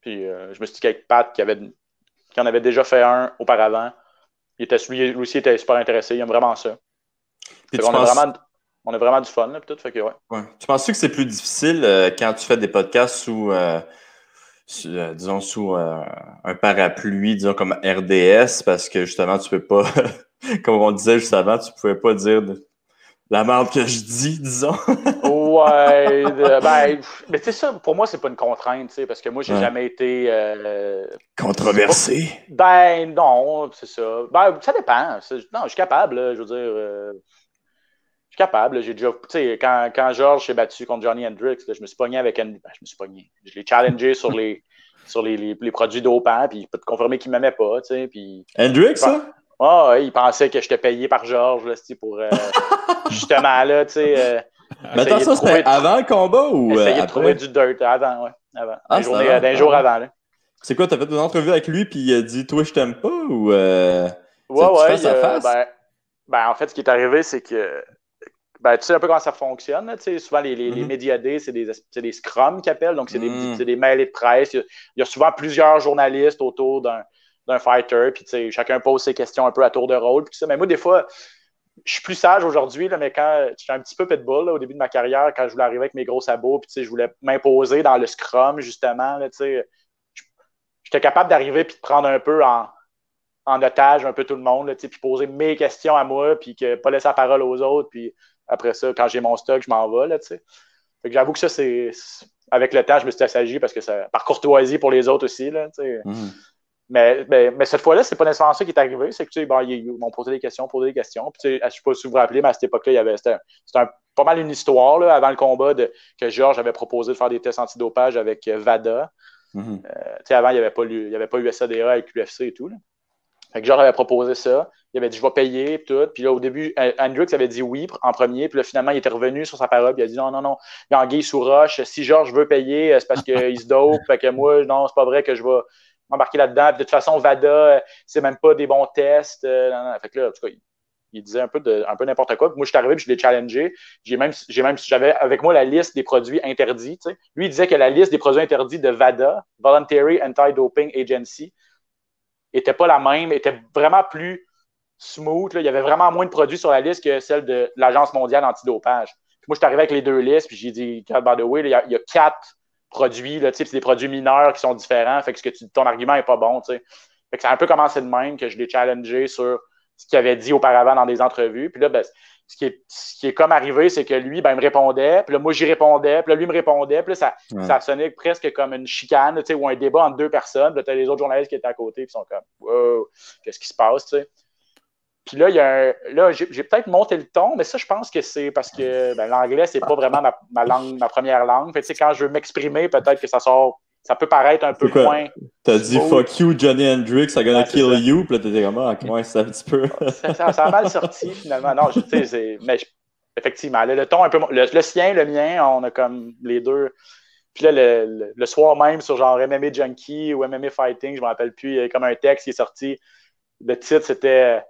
Puis euh, je me suis dit qu'avec Pat, qui, avait, qui en avait déjà fait un auparavant, il était, lui, aussi était super intéressé. Il aime vraiment ça. on, a vraiment, on, a vraiment, du fun. Là, tout, fait que, ouais. Tu penses que c'est plus difficile euh, quand tu fais des podcasts euh, disons, sous un parapluie, disons, comme RDS, parce que justement, tu peux pas comme on disait juste avant, tu pouvais pas dire la merde que je dis, disons. ouais, ben, mais tu sais, ça, pour moi, c'est pas une contrainte, tu sais, parce que moi, j'ai jamais été. Euh, Controversé. ben, non, c'est ça. Ben, ça dépend. Non, je suis capable, je veux dire. Euh, suis capable. J'ai déjà. Tu sais, quand, quand Georges s'est battu contre Johnny Hendricks, je me suis pogné avec. Ben, je me suis pogné. Je l'ai challengé sur les. sur les, les, les produits dopants, puis il peut te confirmer qu'il m'aimait pas, tu sais, puis... Hendrix, ça? Ah, il pensait que j'étais payé par Georges, là, pour euh, justement, là, tu sais. Euh, mais attends, ça, c'était avant le combat ou. Essayer après? de trouver du dirt avant, ouais. Avant. Ah, d'un jour avant, là. C'est quoi, t'as fait une entrevue avec lui puis il a dit Toi, je t'aime pas ou. Euh, ouais, ouais. face? Ben, ben, en fait, ce qui est arrivé, c'est que. Ben, tu sais un peu comment ça fonctionne. Là, souvent, les, les, les médias mm-hmm. c'est des, des scrums qu'ils appellent. Donc, c'est des, mm. des mails de presse. il y, a, souvent plusieurs journalistes autour d'un fighter, puis chacun pose ses questions un peu à tour de rôle. Puis ça. Mais moi, des fois, je suis plus sage aujourd'hui, mais quand j'étais un petit peu pitbull au début de ma carrière, quand je voulais arriver avec mes gros sabots, puis je voulais m'imposer dans le scrum, justement, j'étais capable d'arriver puis de prendre un peu en, en otage un peu tout le monde, puis poser mes questions à moi, puis que pas laisser la parole aux autres, puis après ça, quand j'ai mon stock, je m'en vais, là, tu j'avoue que ça, c'est... Avec le temps, je me suis assagi parce que ça... Par courtoisie pour les autres aussi, là, mmh. Mais, mais, cette fois-là, c'est pas nécessairement ça qui est arrivé. C'est que, tu sais, bon, ils, m'ont posé des questions, posé des questions. Puis, tu sais, je sais pas si vous vous rappelez, mais à cette époque-là, il y avait, c'était, pas mal une histoire, là, avant le combat, de, que Georges avait proposé de faire des tests antidopage avec euh, VADA. Mm-hmm. Euh, tu sais, avant, il n'y avait, pas, il y avait pas USADA avec l'UFC et tout. Là. Fait que Georges avait proposé ça. Il avait dit, je vais payer, tout. Puis là, au début, Hendrix avait dit oui en premier. Puis là, finalement, il était revenu sur sa parole. Puis il a dit, non, non, non, il y a Anguille sous roche. Si Georges veut payer, c'est parce qu'il se dope. fait que moi, non, c'est pas vrai que je vais embarquer là-dedans. de toute façon, VADA, euh, c'est même pas des bons tests. Euh, fait que là, en tout cas, il, disait un peu, de, un peu n'importe quoi. moi, je suis arrivé, puis je l'ai challengé. J'ai même, même, j'avais avec moi la liste des produits interdits. Lui, il disait que la liste des produits interdits de VADA, Voluntary Anti-Doping Agency, était pas la même, était vraiment plus smooth. Il y avait vraiment moins de produits sur la liste que celle de l'Agence mondiale antidopage. Puis moi, je suis arrivé avec les deux listes, puis j'ai dit, by the way, il y, a, quatre produits, c'est des produits mineurs qui sont différents, fait que, ce que tu, ton argument n'est pas bon. Fait que ça a un peu commencé de même que je l'ai challengé sur ce qu'il avait dit auparavant dans des entrevues. Puis là, ben, ce, qui est, ce qui est comme arrivé, c'est que lui, ben, il me répondait, puis là, moi, j'y répondais, puis là, lui me répondait, puis là, ça, ça sonnait presque comme une chicane, ou un débat entre deux personnes. Puis là, tu as les autres journalistes qui étaient à côté, qui sont comme, wow, qu'est-ce qui se passe, tu sais? Puis là, il y a là j'ai, peut-être monté le ton, mais ça, je pense que c'est parce que ben, l'anglais, c'est pas vraiment ma, langue, ma première langue. Fait, quand je veux m'exprimer, peut-être que ça sort. Ça peut paraître un peu moins. T'as dit fuck you, Johnny Hendrix, I'm gonna kill you, puis là t'étais vraiment, ah, comment c'est un petit peu. ça, a mal sorti finalement. Non, je sais, mais effectivement, le, ton un peu. Le, sien, le mien, on a comme les deux. Puis là, le, soir même, sur genre MMA Junkie ou MMA Fighting, je me rappelle plus, il y a comme un texte qui est sorti. Le titre, c'était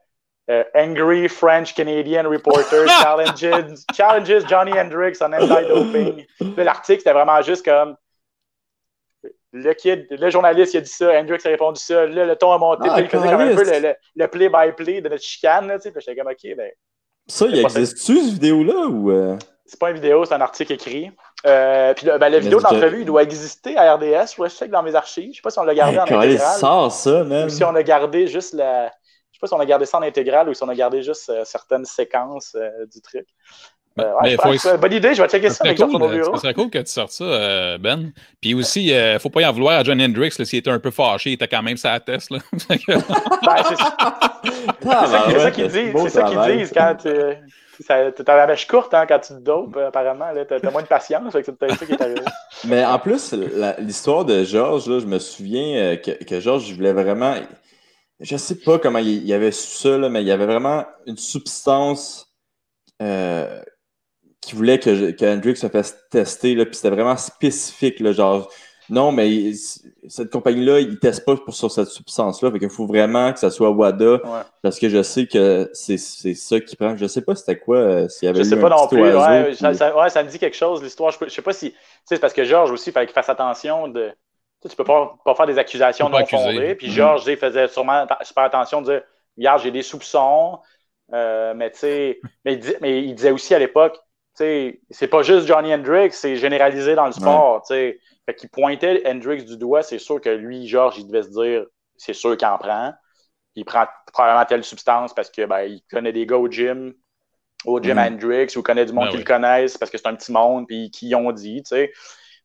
Uh, angry French Canadian reporter challenges, challenges Johnny Hendricks on anti-doping. L'article, c'était vraiment juste comme le kid, le journaliste, il a dit ça, Hendricks a répondu ça, là, le ton a monté, ah, il faisait comme un peu le play-by-play de notre chicane, là, tu sais, j'étais comme, OK, ben... Ça, il existe-tu, cette vidéo-là, ou... Euh? C'est pas une vidéo, c'est un article écrit. Euh, puis ben, la vidéo d'entrevue, il doit exister à RDS, je check dans mes archives, je sais pas si on l'a gardé en intégral. sort ça, même. Ou si on a gardé juste la je sais pas si on a gardé ça en intégral ou si on a gardé juste euh, certaines séquences du truc. Ben, euh, bonne idée, je vais checker ça avec cool, bureau. serait cool que tu sortes ça, Ben. Puis aussi, il ne faut pas y en vouloir à John Hendricks s'il était un peu fâché, il était quand même sa test. Là. ben, c'est ça, qu'ils disent. C'est ça qu'ils disent quand tu as la mèche courte hein, quand tu te dopes, apparemment. Tu as, moins de patience, c'est peut-être ça qui est arrivé. Mais en plus, l'histoire de Georges, je me souviens que, que Georges voulait vraiment je sais pas comment il, y avait ça, mais il y avait vraiment une substance euh, qui voulait que, que Hendrix se fasse tester, puis c'était vraiment spécifique, là, genre, non, mais cette compagnie-là, ils ne testent pas pour, sur cette substance-là, fait qu'il faut vraiment que ça soit WADA, parce que je sais que c'est ça qui prend. Je sais pas c'était quoi, euh, s'il y avait Je sais pas non plus, ouais, ça, ouais, ça, me dit quelque chose, l'histoire. Je, ne sais pas si, c'est parce que Georges aussi, il fallait qu'il fasse attention de tu peux pas, pas faire des accusations non fondées. Puis mm-hmm. Georges il faisait sûrement super attention de dire Regarde, j'ai des soupçons. Euh, mais, mais, mais il disait aussi à l'époque c'est pas juste Johnny Hendrix, c'est généralisé dans le sport. Ouais. Fait qu'il pointait Hendrix du doigt, c'est sûr que lui, Georges, il devait se dire c'est sûr qu'il en prend. Il prend probablement telle substance parce que ben, il connaît des gars au gym, au gym mm-hmm. Hendrix, ou connaît du monde ben qui le connaissent parce que c'est un petit monde, puis qui ont dit. sais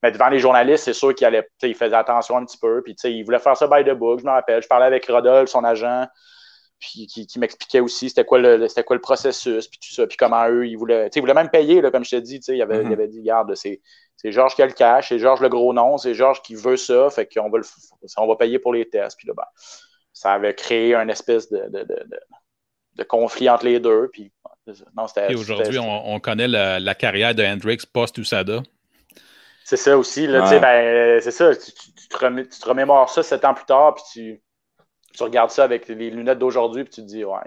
mais devant les journalistes, c'est sûr qu'il allait, il faisait attention un petit peu. Puis, il voulait faire ça by the book, je me rappelle. Je parlais avec Rodolphe, son agent, puis qui, m'expliquait aussi c'était quoi, le, quoi le processus, puis tout ça, puis comment eux, ils voulaient. Ils voulaient même payer, là, comme je t'ai dit. Il avait, il mm-hmm. avait dit, regarde, c'est, Georges qui a le cash, c'est Georges le gros nom, c'est Georges qui veut ça, fait qu'on va, le, on va payer pour les tests. Puis là, ben, ça avait créé un espèce de, de, de, de conflit entre les deux. Puis, non, Et aujourd'hui, on, on, connaît la, la carrière de Hendrix post-USADA. C'est ça aussi. Là, ben, c'est ça. Tu, te remémores ça sept ans plus tard, puis tu, tu regardes ça avec les lunettes d'aujourd'hui, puis tu te dis, ouais.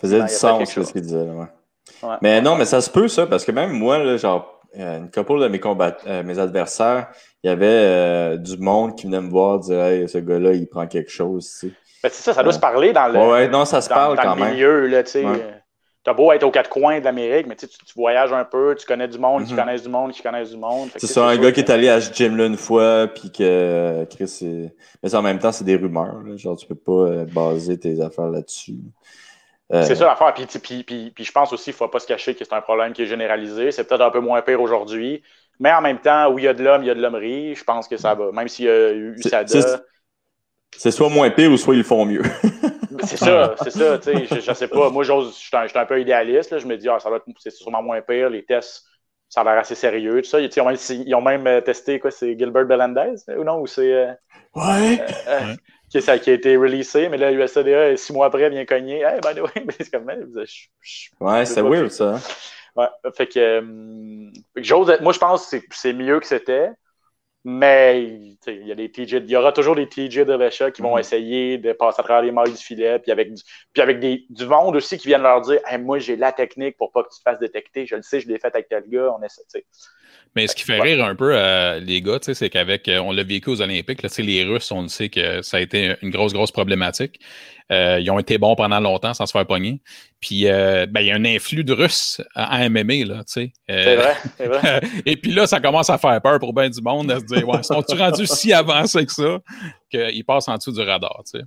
Faisait du sens, ce qu'il disait. Ouais. Mais non, mais ça se peut, ça, parce que même moi, là, genre, une couple de mes combat euh, mes adversaires, il y avait euh, du monde qui venait me voir dire Hey, ce gars-là, il prend quelque chose. Ben, c'est ça, ça doit se parler dans le. Ouais, non, ça se parle quand même. milieu, là, tu sais. As beau être aux quatre coins de l'Amérique, mais tu, tu, voyages un peu, tu connais du monde, qui mhm. connaissent du monde, qui connaissent du monde. C'est ça, un gars qui est allé à ce gym-là une fois, puis que Chris, mais en même temps, c'est des rumeurs. Genre, tu peux pas euh, baser tes affaires là-dessus. Euh, c'est ça l'affaire. Puis, puis, puis, puis, je pense aussi qu'il ne faut pas se cacher que c'est un problème qui est généralisé. C'est peut-être un peu moins pire aujourd'hui. Mais en même temps, où il y a de l'homme, il y a de l'hommerie. Je pense que ça va. Même s'il y a eu USADA. C'est soit moins pire ou soit ils le font mieux. c'est ça, c'est ça. Je, je sais pas. Moi, je suis un, un, peu idéaliste. Là. Je me dis, ah, ça va être c'est sûrement moins pire. Les tests, ça a l'air assez sérieux. Tout ça. Ils, ont même, ils ont même euh, testé, quoi, c'est Gilbert Belandez ou non? Ou c'est. Euh, ouais. Euh, qui, ça, qui a été releasé, mais là, l'USADA, six mois après, vient cogner. Hey, by the way, c'est comme, ouais, c'est weird, ça. Ouais, fait que, moi, je pense que c'est mieux que c'était. Mais il y, a des TJ, il y aura toujours des TJ de Vesha qui vont mhm. essayer de passer à travers les mailles du filet, puis avec, du, puis avec des, du monde aussi qui viennent leur dire Moi, j'ai la technique pour pas que tu te fasses détecter. Je le sais, je l'ai fait avec tel gars. On essaie, mais ce qui fait rire un peu euh, les gars, c'est qu'avec, euh, on l'a vécu aux Olympiques, là, les Russes, on le sait que ça a été une grosse, grosse problématique. Euh, ils ont été bons pendant longtemps sans se faire pogner. Puis, ben, il y a un influx de Russes à, MMA, là, tu sais. c'est vrai, c'est vrai. et puis là, ça commence à faire peur pour bien du monde de se dire, ouais, sont-ils rendus si avancés que ça qu'ils passent en dessous du radar, tu sais.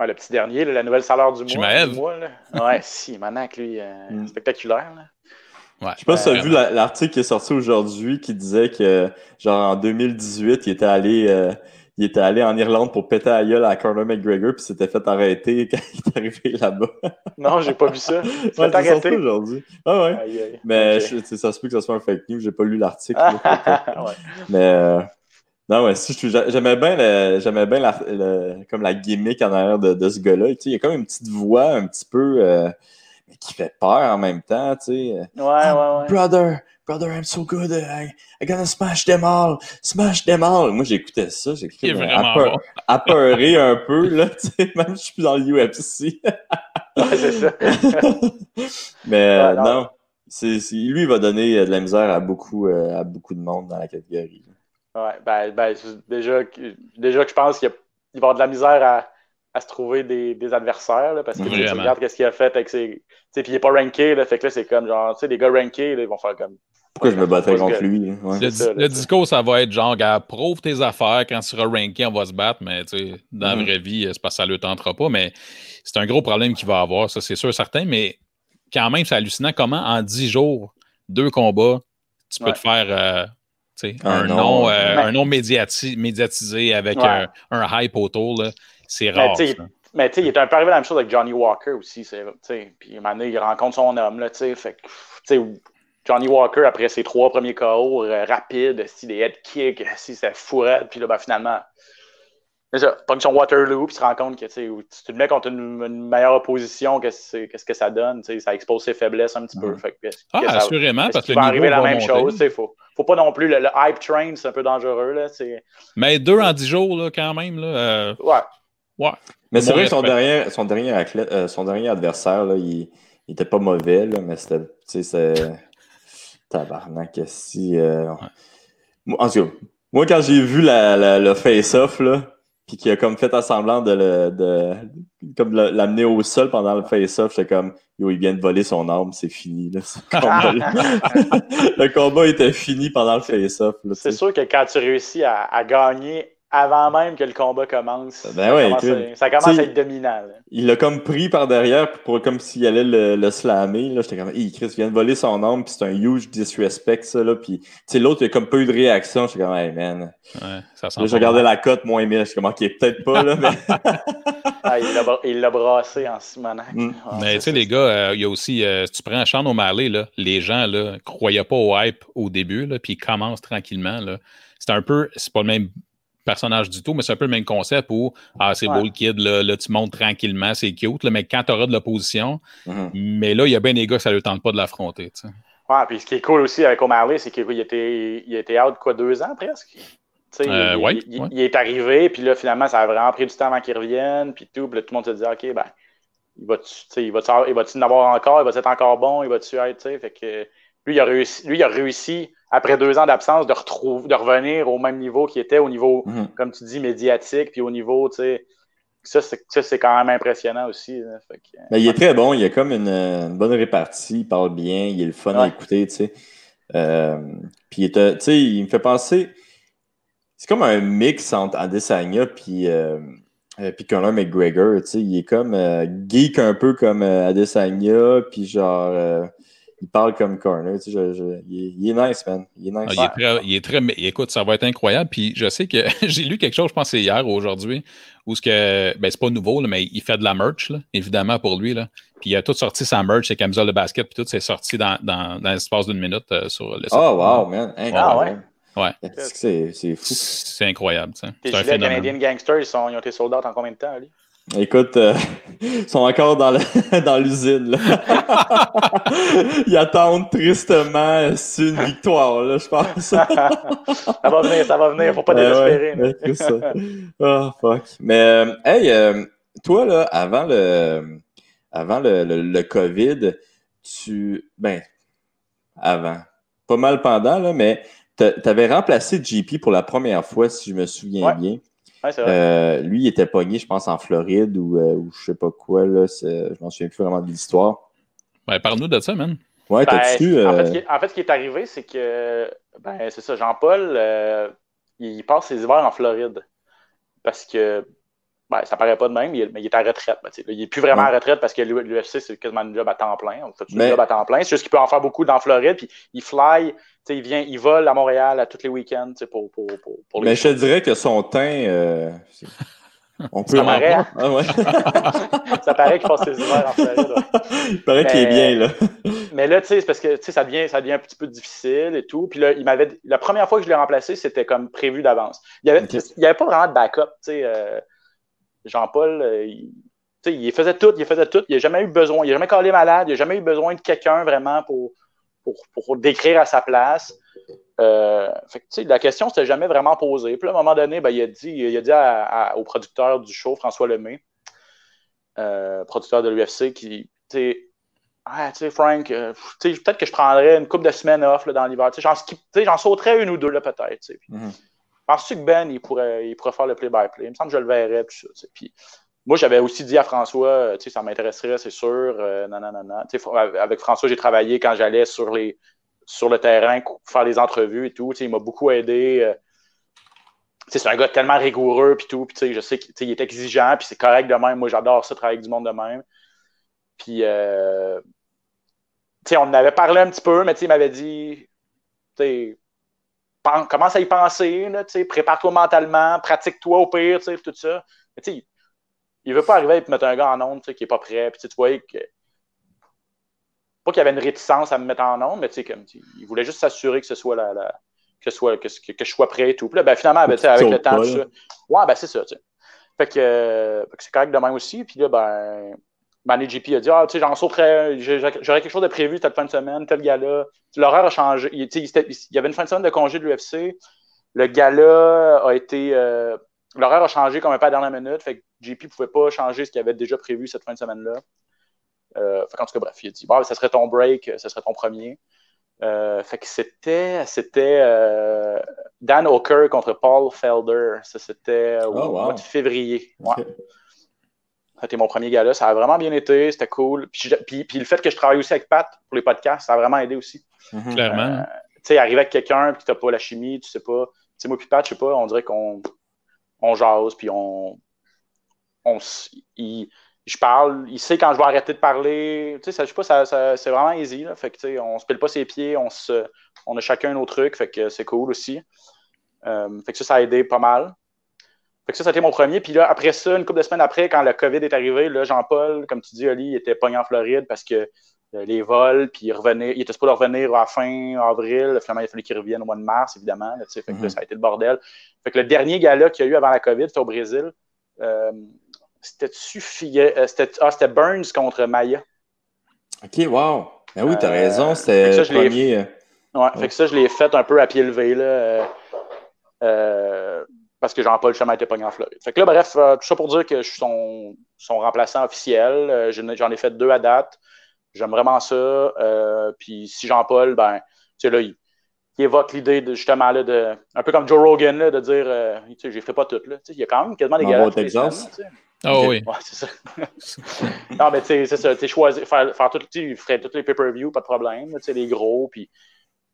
Ouais, le petit dernier, la nouvelle salaire du mois. Du mois ouais, si, que lui, mm. spectaculaire. Là. Je sais pas si tu as vu l'article qui est sorti aujourd'hui qui disait que, genre, en 2018, il était allé, euh, il était allé en Irlande pour péter à gueule à Conor McGregor puis s'était fait arrêter quand il est arrivé là-bas. non, j'ai pas vu ça. C'est ouais, arrêté aujourd'hui. Ah ouais. Mais ça se peut que ce soit un fake news, j'ai pas lu l'article. ouais. Mais euh, non, ouais, si j'aimais bien, j'aimais bien la, comme la gimmick en arrière de, de ce gars-là. Il y a comme une petite voix un petit peu. Euh, qui fait peur en même temps, tu sais. Ouais, ouais, ouais. Brother, brother, I'm so good. I, I gotta smash them all. Smash them all. Moi, j'écoutais ça. J'écoutais à, peur, apeurer un peu, là, tu sais. Même je suis plus dans le UFC. ouais, c'est ça. Mais euh, non. c'est lui, il va donner euh, de la misère à beaucoup, euh, à beaucoup de monde dans la catégorie. Ouais, ben, ben déjà, déjà que je pense qu'il va y avoir de la misère à à se trouver des, des adversaires, là, parce que tu regardes qu'est-ce qu'il a fait avec ses. Puis il n'est pas ranké, là, fait que là, c'est comme genre, tu sais, des gars rankés, là, ils vont faire comme. Pourquoi je me battrais contre lui? Le, ça, le discours, ça va être genre, gars, prouve tes affaires, quand tu seras ranké, on va se battre, mais tu sais, dans la mm-hmm. vraie vie, c'est parce que ça ne le tentera pas, mais c'est un gros problème qu'il va avoir, ça, c'est sûr, certain, mais quand même, c'est hallucinant comment en 10 jours, deux combats, tu peux te faire. Euh, un, nom, euh, un nom médiatisé avec un, un, hype autour. Là. C'est rare. Mais tu sais, il est un peu arrivé la même chose avec Johnny Walker aussi. Puis maintenant, il rencontre son homme. Là, fait, Johnny Walker, après ses trois premiers KO euh, rapides, des head kicks, si c'est fourette, puis là, ben, finalement, ça, son Waterloo, puis se rend compte que si tu te mets contre une, meilleure opposition, qu'est-ce que ça donne? Ça expose ses faiblesses un petit peu. Fait, ah, assurément, parce que va arriver la même chose. Il faut, faut pas non plus. Le, hype train, c'est un peu dangereux. Là, Mais deux en dix jours, là, quand même. Là, euh, Ouais. Mais c'est vrai que son dernier, son, dernier euh, son dernier adversaire, là, il, il était pas mauvais, là, mais c'était. Tu sais, c'est. Tabarnak, si. Euh... En tout cas, moi, quand j'ai vu la, le face-off, là, puis qu'il a comme fait un semblant de, le, de comme l'amener au sol pendant le face-off, j'étais comme Yo, il vient de voler son arme, c'est fini. Là, le combat était fini pendant le face-off. C'est sûr que quand tu réussis à, à gagner avant même que le combat commence. Ben ça, ouais, commence à, ça commence à être dominant. Il l'a comme pris par derrière pour, comme s'il allait le, le slammer. Là. J'étais comme, hey, Chris vient de voler son arme, puis c'est un huge disrespect, ça. Là. Puis l'autre, il a comme pas eu de réaction. J'étais comme, hey, man. Ouais, ça sent là, je regardais la cote moins 1000. J'étais comme, ok, peut-être pas, là, mais. ah, il l'a brassé en Simonac. Mm. Ah, mais tu sais, les gars, euh, il y a aussi, euh, si tu prends Sean O'Malley, là, les gens là, croyaient pas au hype au début, là, puis ils commencent tranquillement. C'est un peu, c'est pas le même personnage du tout, mais c'est un peu le même concept où ah, c'est beau le kid, là, là, tu montes tranquillement, c'est cute, là, mais quand tu auras de l'opposition, mm-hmm. mais là, il y a bien des gars que ça ne tente pas de l'affronter. Ouais, puis ce qui est cool aussi avec O'Malley, c'est qu'il était, il était out quoi, deux ans presque? Euh, il, ouais, il, est arrivé, puis là, finalement, ça a vraiment pris du temps avant qu'il revienne, puis tout. Puis là, tout le monde se dit, OK, ben, il va-tu il va en avoir encore, il va être encore bon, il va-tu être, tu sais. Fait que lui, il a réussi, lui, il a réussi après deux ans d'absence, de retrouver, de revenir au même niveau qu'il était, au niveau, mhm. comme tu dis, médiatique, puis au niveau, tu sais, ça, c'est quand même impressionnant aussi. Ben, il est très bon, il a comme une, bonne répartie, il parle bien, il est le fun à écouter, tu sais. Euh, puis tu sais, il me fait penser. C'est comme un mix entre Adesanya puis, euh, euh puis Conor McGregor, tu sais. Il est comme euh, geek un peu comme Adesanya, puis genre il parle comme corner. Tu sais, il, est, nice, man. Il est nice. Ah, il, est très, écoute, ça va être incroyable. Puis je sais que j'ai lu quelque chose, je pense c'est hier ou aujourd'hui, où ce que, ben c'est pas nouveau, mais il fait de la merch, là, évidemment, pour lui. Là. Puis il a tout sorti sa merch, ses camisoles de basket, puis tout, c'est sorti dans, dans, dans l'espace d'une minute euh, sur le site. Oh, wow, man. Ah, ouais. Ouais. C'est fou? C'est incroyable, ça. Les gilets Canadian Gangsters, ils, sont, ils ont été sold out en combien de temps, lui? Écoute, euh, ils sont encore dans l'usine. ils attendent tristement c'est une victoire, là, je pense. ça va venir, ça va venir, faut pas désespérer. Ouais, ça. Oh, fuck. Mais, euh, hey, euh, toi, là, avant le, avant le, le, COVID, tu. Ben, avant. Pas mal pendant, là, mais tu avais remplacé JP pour la première fois, si je me souviens bien. Euh, lui, il était pogné, je pense, en Floride ou, euh, ou je sais pas quoi. Là, je m'en souviens plus vraiment de l'histoire. Ben, Parle-nous de ça, man. Ouais, ben, t'as-tu. En, fait, en, fait, ce qui est arrivé, c'est que. Ben, c'est ça, Jean-Paul, euh, il passe ses hivers en Floride. Parce que ben, ça paraît pas de même, mais il est en retraite. Ben, il n'est plus vraiment en retraite parce que l'UFC, c'est quasiment un job à temps plein. On fait un job à temps plein. C'est juste qu'il peut en faire beaucoup dans Floride, puis il fly, il vient, il vole à Montréal à tous les week-ends pour, pour, pour, pour Mais je te dirais que son teint. Euh, on peut ça paraît, ah, ouais. ça paraît qu'il passe ses hivers en Floride. Il paraît qu'il est bien, là. mais là, tu sais, c'est parce que ça devient, ça devient un petit peu difficile et tout. Puis là, il m'avait. La première fois que je l'ai remplacé, c'était comme prévu d'avance. Il n'y avait, avait, pas vraiment de backup, tu sais. Euh, Jean-Paul, euh, il, faisait tout, il faisait tout. Il n'a jamais eu besoin, il n'a jamais collé malade, il n'a jamais eu besoin de quelqu'un vraiment pour, pour, décrire à sa place. Euh, la question s'était jamais vraiment posée. Puis à un moment donné, ben, il a dit, il a dit au producteur du show, François Lemay, euh, producteur de l'UFC, qui, ah, tu sais, Frank, peut-être que je prendrais une couple de semaines off dans l'hiver. J'en sauterais une ou deux, peut-être. Mm-hmm. Penses-tu que Ben, il pourrait, il pourrait faire le play-by-play? Il me semble que je le verrais. Puis, puis moi, j'avais aussi dit à François, euh, tu sais, ça m'intéresserait, c'est sûr. Euh, avec François, j'ai travaillé quand j'allais sur, sur le terrain, faire des entrevues et tout. Tu sais, il m'a beaucoup aidé. Euh, c'est un gars tellement rigoureux puis tout. Puis je sais qu'il est exigeant, puis c'est correct de même. Moi, j'adore ça, travailler avec du monde de même. Puis, euh, on en avait parlé un petit peu, mais il m'avait dit, commence à y penser, prépare-toi mentalement, pratique-toi au pire, tout ça. Mais il ne veut pas arriver et mettre un gars en onde qui n'est pas prêt. Puis tu vois que. Pas qu'il y avait une réticence à me mettre en onde, mais comme, il voulait juste s'assurer que ce soit la, que, soit, que, que, je sois prêt et tout. Puis là, ben, finalement, ben, avec le temps, ça, ouais, ben c'est ça. Fait que, c'est correct de même aussi. Puis là, ben, Manny JP a dit Ah, tu sais, j'en sauterais, j'aurais quelque chose de prévu cette fin de semaine, tel gars-là. L'horaire a changé. Il, y avait une fin de semaine de congé de l'UFC. Le gala a été. Euh, l'horaire a changé comme un peu à la dernière minute. Fait que JP ne pouvait pas changer ce qu'il avait déjà prévu cette fin de semaine-là. Euh, fait en tout cas, bref, il a dit bah, ça serait ton break, ça serait ton premier. Euh, fait que c'était c'était euh, Dan O'Kerr contre Paul Felder. Ça, c'était au oh, mois de février. Ouais. C'était mon premier gars-là. Ça a vraiment bien été. C'était cool. Puis, puis, le fait que je travaille aussi avec Pat pour les podcasts, ça a vraiment aidé aussi. Mhm. Clairement. Euh, tu sais, arriver avec quelqu'un, puis tu n'as pas la chimie, tu sais pas. Tu sais, moi, puis Pat, je sais pas, on dirait qu'on on jase, puis on. on il, je parle, il sait quand je vais arrêter de parler. Tu sais, je sais pas, ça, c'est vraiment easy. Là. Fait que, tu sais, on se pile pas ses pieds, on, se, on a chacun nos trucs, fait que c'est cool aussi. Euh, fait que ça, ça a aidé pas mal. Fait que ça, c'était mon premier. Puis là, après ça, une couple de semaines après, quand le COVID est arrivé, là, Jean-Paul, comme tu dis, Oli, il était pogné en Floride parce que euh, les vols, puis il revenait, il était supposé revenir à fin avril. Finalement, il a fallu qu'il revienne au mois de mars, évidemment. fait que là, mhm. ça a été le bordel. Fait que le dernier gala qu'il y a eu avant la COVID, c'était au Brésil. Euh, c'était-tu euh, c'était, ah, c'était Burns contre Maya. OK, wow. Ben oui, t'as raison, c'était le premier. Ouais, fait que ça, je l'ai fait un peu à pied levé, là. Parce que Jean-Paul Chemin était pogné en Floride. Fait que là, bref, euh, tout ça pour dire que je suis son, son remplaçant officiel. Euh, j'en ai fait deux à date. J'aime vraiment ça. Euh, puis si Jean-Paul, ben, tu sais, là, il, évoque l'idée de justement là, de un peu comme Joe Rogan là, de dire tu sais j'ai fait pas tout là. il y a quand même quasiment des gars. Texas. Ah oui. Ouais, c'est ça. non, mais tu sais, c'est ça. Tu choisi, faire, faire tout, tu ferais tous les pay-per-view, pas de problème. Tu sais, les gros, puis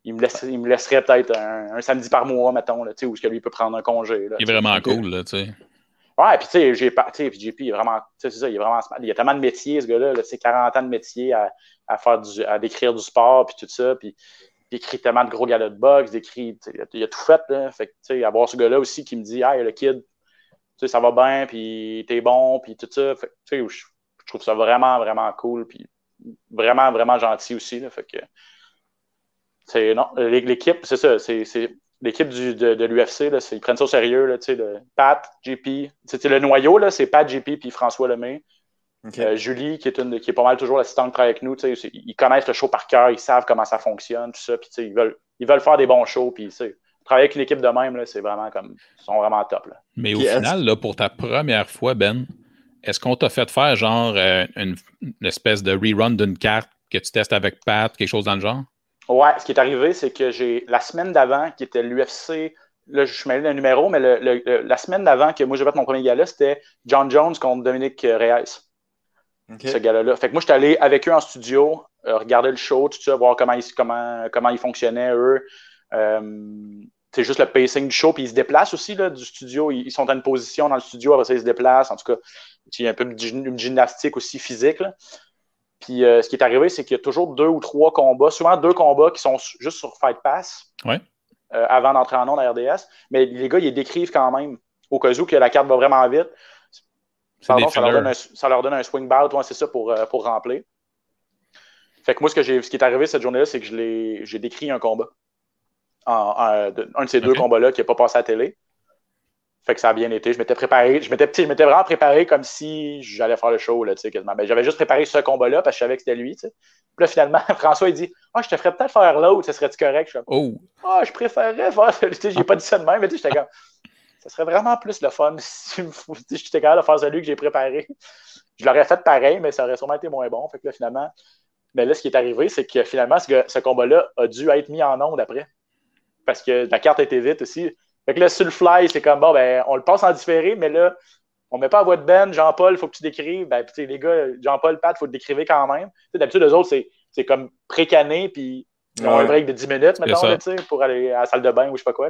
il me, laisserait, il me laisserait peut-être un, samedi par mois, mettons, là, où lui peut prendre un congé. Là, il est vraiment cool, là, tu sais. Ouais, puis tu sais, puis JP, il est vraiment, c'est ça, il est vraiment Il y a tellement de métiers, ce gars-là, là, 40 ans de métier à, à, faire du, à décrire du sport, puis tout ça, puis il écrit tellement de gros galops de boxe, il écrit, il a tout fait, là. Fait que, tu sais, avoir ce gars-là aussi qui me dit, hey, le kid, tu sais, ça va bien, puis t'es bon, puis tout ça. Fait tu sais, je, trouve ça vraiment, vraiment cool, puis vraiment, vraiment gentil aussi, là. Fait que, c'est, non, l'équipe, c'est ça, c'est l'équipe de, de l'UFC, ils prennent ça au sérieux. Là, le Pat, JP. Le noyau, c'est Pat, JP puis François Lemay. Euh, Julie, qui est, une, qui est pas mal toujours l'assistante qui travaille avec nous, ils connaissent le show par cœur, ils savent comment ça fonctionne, tout ça, puis ils veulent, ils veulent faire des bons shows, puis travailler avec une équipe de même, c'est vraiment comme, ils sont vraiment top. Là. Mais au final, là, pour ta première fois, Ben, est-ce qu'on t'a fait faire genre euh, une, une, espèce de rerun d'une carte que tu testes avec Pat, quelque chose dans le genre? Ouais, ce qui est arrivé, c'est que j'ai la semaine d'avant, qui était l'UFC, là, je suis mêlé d'un numéro, mais la semaine d'avant que moi j'ai fait mon premier gala, c'était John Jones contre Dominique Reyes. Ce gala-là. Fait que moi, j'étais allé avec eux en studio, euh, regarder le show, tout ça, voir comment ils, comment, comment ils fonctionnaient, eux. Euh, c'est juste le pacing du show, puis ils se déplacent aussi là, du studio. Ils, sont dans une position dans le studio, après ça, ils se déplacent. En tout cas, il y a un peu une gymnastique aussi physique. Là. Puis euh, ce qui est arrivé, c'est qu'il y a toujours deux ou trois combats, souvent deux combats qui sont juste sur Fight Pass ouais. euh, avant d'entrer en nom à RDS. Mais les gars, ils décrivent quand même, au cas où que la carte va vraiment vite. Pardon, ça, leur donne un, ça leur donne un swing bout, ouais, c'est ça, pour, euh, pour remplir. Fait que moi, ce, que ce qui est arrivé cette journée-là, c'est que j'ai décrit un combat. un de ces deux combats-là qui n'a pas passé à la télé. Fait que ça a bien été. Je m'étais préparé. Je m'étais, je m'étais vraiment préparé comme si j'allais faire le show, là, tu sais, quasiment. Ben, j'avais juste préparé ce combat-là parce que je savais que c'était lui, tu sais. Puis là, finalement, François, il dit Ah, je te ferais peut-être faire l'autre, ça serait-tu correct? Je oh. Ah, je préférerais faire. Tu sais, j'ai pas dit ça de même, mais tu sais, j'étais comme. Ça serait vraiment plus le fun si j'étais capable de faire celui que j'ai préparé. Je l'aurais fait pareil, mais ça aurait sûrement été moins bon. Fait que là, finalement. Mais là, ce qui est arrivé, c'est que finalement, ce, ce combat-là a dû être mis en onde après. Parce que la carte était vite aussi. Fait que là, sur le fly, c'est comme, bon, ben, on le passe en différé, mais là, on met pas à voix de Ben, Jean-Paul, il faut que tu décrives. Ben, puis, les gars, Jean-Paul, Pat, il faut le décrire quand même. D'habitude, les autres, c'est comme précané, puis ils ont un break de 10 minutes, mettons, pour aller à la salle de bain ou je sais pas quoi.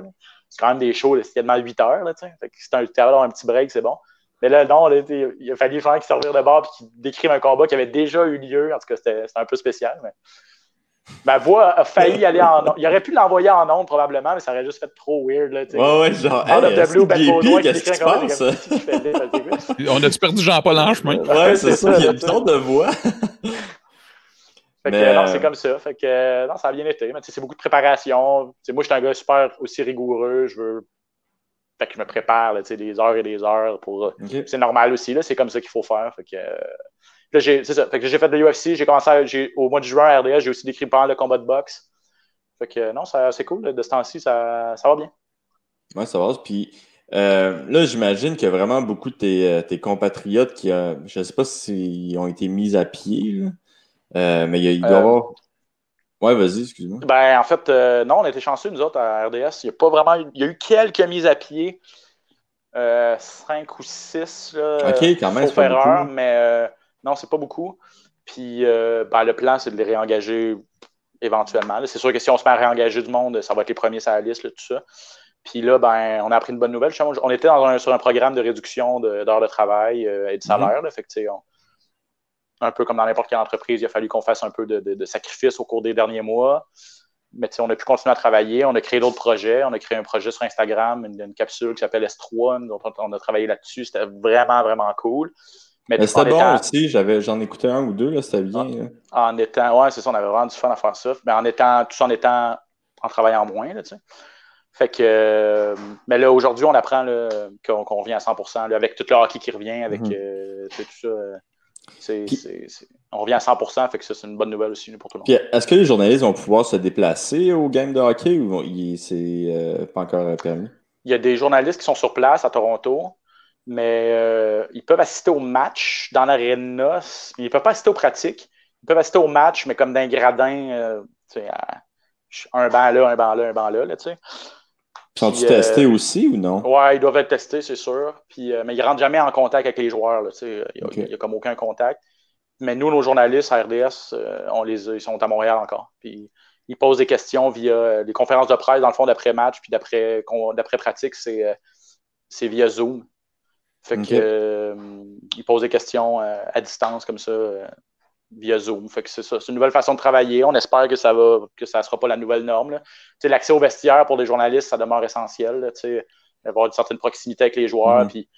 C'est quand même des shows, c'est tellement 8 heures. Là, fait que si tu as un petit break, c'est bon. Mais là, non, il a fallu gens qui sortent de bord et qui décrivent un combat qui avait déjà eu lieu. En tout cas, c'était un peu spécial. Mais... Ma voix a failli aller en ondes. Il aurait pu l'envoyer en ondes probablement, mais ça aurait juste fait trop weird. Là, ouais, ouais, genre, qu'est-ce qui se passe? On a-tu perdu Jean-Paul en chemin? Ouais, c'est ça, il y a une sorte de voix. fait que, non, c'est comme ça. Fait que, non, ça a bien été. Mais c'est beaucoup de préparation. moi, je suis un gars super aussi rigoureux. Je veux. Fait que je me prépare là, des heures et des heures pour. C'est normal aussi, là. C'est comme ça qu'il faut faire. Fait que j'ai, c'est ça. Fait que j'ai fait de l'UFC, j'ai commencé au mois de juin à RDS, j'ai aussi décrit pendant le combat de boxe. Fait que non, c'est cool, de ce temps-ci, ça, ça va bien. Ouais, ça va. Puis euh, là, j'imagine qu'il y a vraiment beaucoup de tes, euh, tes compatriotes qui, euh, je ne sais pas s'ils ont été mis à pied, là. mais il, doit y avoir. Ouais, vas-y, excuse-moi. Ben, en fait, non, on a été chanceux, nous autres, à RDS. Il y a pas vraiment. Il y a eu quelques mises à pied. cinq ou six, là. OK, quand même. Sauf erreur, mais non, c'est pas beaucoup. Puis euh, ben, le plan, c'est de les réengager éventuellement. C'est sûr que si on se met à réengager du monde, ça va être les premiers sur la liste, tout ça. Puis là, ben, on a appris une bonne nouvelle. On était sur un programme de réduction d'heures de, travail euh, et de salaire. fait un peu comme dans n'importe quelle entreprise, il a fallu qu'on fasse un peu de, sacrifice au cours des derniers mois. Mais on a pu continuer à travailler. On a créé d'autres projets. On a créé un projet sur Instagram, une, une capsule qui s'appelle S3. dont on a travaillé là-dessus. C'était vraiment, vraiment cool. Mais, c'était bon aussi, j'en écoutais un ou deux, là, c'était bien. En, étant, ouais, c'est ça, on avait vraiment du fun à faire ça. Mais en étant, tout en étant, en travaillant moins, là, tu sais. Fait que, mais là, aujourd'hui, on apprend qu'on revient à 100% avec tout le hockey qui revient, avec mm-hmm. euh, tout ça. Euh, on revient à 100 fait que ça, c'est une bonne nouvelle aussi pour tout le monde. Est-ce que les journalistes vont pouvoir se déplacer au game de hockey ou c'est euh, pas encore permis? Il y a des journalistes qui sont sur place à Toronto mais euh, ils peuvent assister au match dans l'aréna. Ils ne peuvent pas assister aux pratiques. Ils peuvent assister au match, mais comme d'un gradin, euh, un banc là, un banc là, un banc là, là tu sais. Sont-ils testés aussi ou non? Ouais, ils doivent être testés, c'est sûr. Puis, mais ils ne rentrent jamais en contact avec les joueurs. il n'y a, comme aucun contact. Mais nous, nos journalistes à RDS, on les, ils sont à Montréal encore. Puis ils posent des questions via les conférences de presse, dans le fond, d'après-match, puis d'après-pratique, c'est via Zoom. Fait que, euh, ils posent des questions euh, à distance comme ça euh, via Zoom. Fait que c'est ça. C'est une nouvelle façon de travailler. On espère que ça va que ça ne sera pas la nouvelle norme. L'accès au vestiaire pour les journalistes, ça demeure essentiel. avoir une certaine proximité avec les joueurs. Mm-hmm. Puis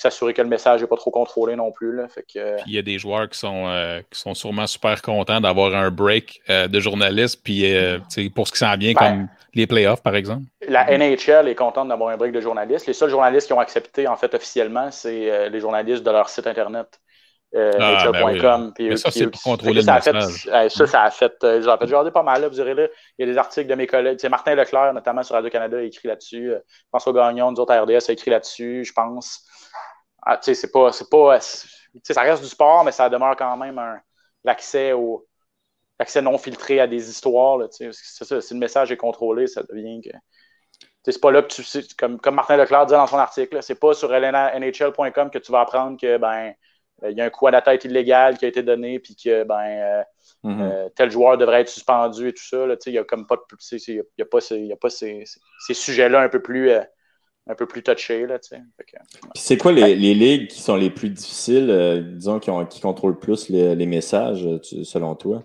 s'assurer que le message n'est pas trop contrôlé non plus. Là. Fait que... il y a des joueurs qui sont, qui sont sûrement super contents d'avoir un break de journalistes, puis pour ce qui s'en vient, ben, comme les playoffs, par exemple? La NHL est contente d'avoir un break de journalistes. Les seuls journalistes qui ont accepté, en fait, officiellement, c'est euh, les journalistes de leur site Internet. Euh, ah, ben ça, c'est pour contrôler ça, a fait, ça, ça a fait, euh, j'ai regardé pas mal, là, vous direz là, il y a des articles de mes collègues, Martin Leclerc, notamment sur Radio-Canada, a écrit là-dessus, euh, François Gagnon, nous autres à RDS, a écrit là-dessus, je pense. Ah, tu sais, c'est pas, c'est pas, ça reste du sport, mais ça demeure quand même l'accès au, accès non filtré à des histoires. c'est ça, si le message est contrôlé, ça devient que. C'est pas là que tu comme, comme Martin Leclerc disait dans son article, c'est pas sur nhl.com que tu vas apprendre que ben il y a un coup à la tête illégal qui a été donné puis que ben euh, mm-hmm. euh, tel joueur devrait être suspendu et tout ça. Il n'y a comme pas y a y a pas ces, ces sujets-là un peu plus euh, un peu plus touchés. C'est quoi les, les, ligues qui sont les plus difficiles, disons, qui, ont, qui contrôlent plus les, les messages, selon toi?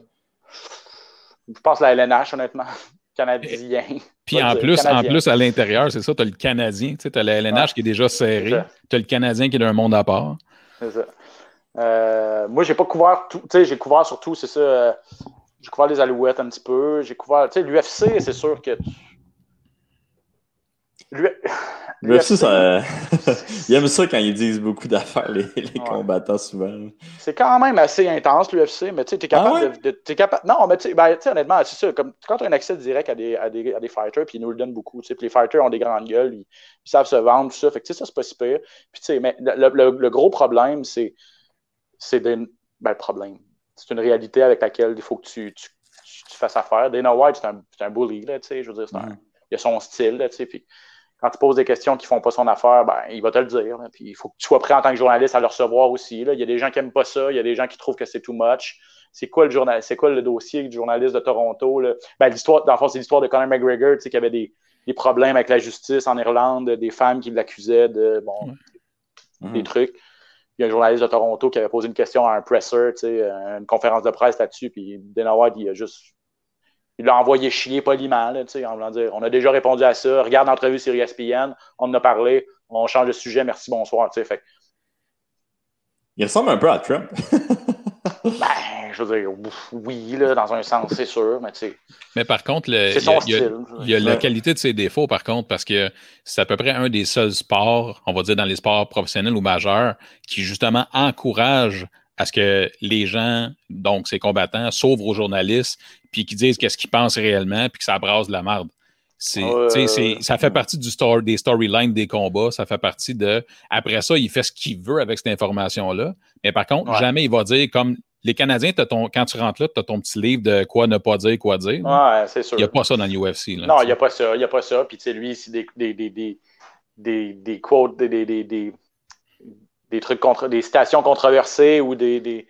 Je pense la LNH, honnêtement. Canadien. Puis en plus, en plus, à l'intérieur, c'est ça, tu as le Canadien, tu as la LNH qui est déjà serré. Tu as le Canadien qui est d'un monde à part. C'est ça. Euh, moi, j'ai pas couvert tout. Tu sais, j'ai couvert surtout, c'est ça. Euh, j'ai couvert les Alouettes un petit peu. J'ai couvert. Tu sais, l'UFC, c'est sûr que. L'UFC, ça... il aime ça quand ils disent beaucoup d'affaires, les, combattants, souvent. C'est quand même assez intense, l'UFC, mais tu sais, t'es capable ah de. Es capable... Non, mais tu sais, ben, honnêtement, c'est ça. Comme, quand tu as un accès direct à des, à des, à des fighters, puis ils nous le donnent beaucoup, tu sais, puis les fighters ont des grandes gueules, ils, savent se vendre, tout ça. Fait que, tu sais, ça, c'est pas si pire. Puis, tu sais, mais le, le, gros problème, c'est. C'est des. Ben, le problème. C'est une réalité avec laquelle il faut que tu, tu, tu fasses affaire. Dana White, c'est un, un bully, là, tu sais, je veux dire, c'est un, mm. il a son style, là, tu sais, puis quand tu poses des questions qui ne font pas son affaire, ben, il va te le dire. Puis il faut que tu sois prêt en tant que journaliste à le recevoir aussi. Là. Il y a des gens qui n'aiment pas ça, il y a des gens qui trouvent que c'est too much. C'est quoi le journal, c'est quoi le dossier du journaliste de Toronto? Ben, l'histoire, dans le fond, c'est l'histoire de Conor McGregor, tu sais, qui avait des, des, problèmes avec la justice en Irlande, des femmes qui l'accusaient de bon, des trucs. Il y a un journaliste de Toronto qui avait posé une question à un presser, tu sais, une conférence de presse là-dessus, puis Dana White, il a juste il l'a envoyé chier poliment, là, en voulant dire on a déjà répondu à ça, regarde l'entrevue sur ESPN, on en a parlé, on change de sujet, merci, bonsoir. Fait. Il ressemble un peu à Trump. ben, je veux dire, oui, là, dans un sens, c'est sûr, mais tu sais. Mais par contre, il y a, la qualité de ses défauts, par contre, parce que c'est à peu près un des seuls sports, on va dire dans les sports professionnels ou majeurs, qui justement encourage à ce que les gens, donc ces combattants, s'ouvrent aux journalistes, puis qu'ils disent qu'est-ce qu'ils pensent réellement, puis que ça brasse de la merde. Ça fait partie du story, des storylines des combats, ça fait partie de. Après ça, il fait ce qu'il veut avec cette information-là. Mais par contre, jamais il va dire comme les Canadiens, ton, quand tu rentres là, tu as ton petit livre de quoi ne pas dire, quoi dire. Ouais, c'est sûr. Il n'y a pas ça dans l'UFC. Non, il n'y a pas ça. Il n'y a pas ça. Puis, tu sais, lui, c'est des, des, des, des, des, quotes, des, des, trucs contre, des citations controversées ou des, des,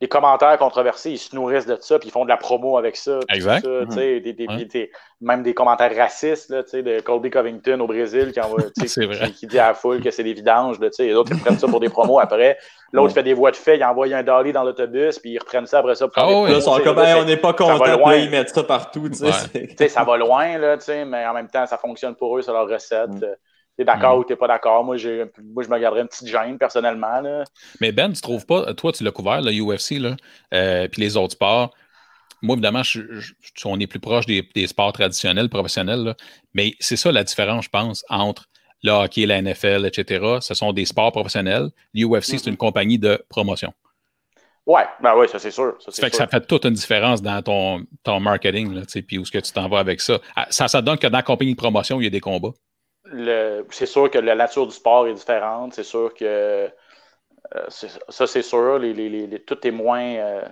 des, commentaires controversés, ils se nourrissent de ça, puis ils font de la promo avec ça. Exact. Ça, des, des, même des commentaires racistes là, de Colby Covington au Brésil qui, envoie, qui, qui, dit à la foule que c'est des vidanges. Là, et d'autres ils prennent ça pour des promos après. L'autre fait des voix de fait, il envoie un dolly dans l'autobus, puis ils reprennent ça après ça. Pour oh, là, sont comme, on n'est pas content, ils mettent ça partout. ça va loin, là, mais en même temps, ça fonctionne pour eux, c'est leur recette. Mm. T'es d'accord mm. ou t'es pas d'accord? Moi, moi, je me garderais une petite gêne personnellement. Là. Mais Ben, tu trouves pas, toi, tu l'as couvert, le UFC, là, euh, puis les autres sports. Moi, évidemment, on est plus proche des, sports traditionnels, professionnels, mais c'est ça la différence, je pense, entre le hockey, la NFL, etc. Ce sont des sports professionnels. L'UFC, c'est mm-hmm. une compagnie de promotion. Oui, ben oui, ça c'est sûr. Ça, fait que ça fait toute une différence dans ton, ton marketing, puis où est-ce que tu t'en vas avec ça. Ah, ça. Ça donne que dans la compagnie de promotion, il y a des combats c'est sûr que la nature du sport est différente. C'est sûr que euh, ça, c'est sûr. Les, les, tout est moins. Euh,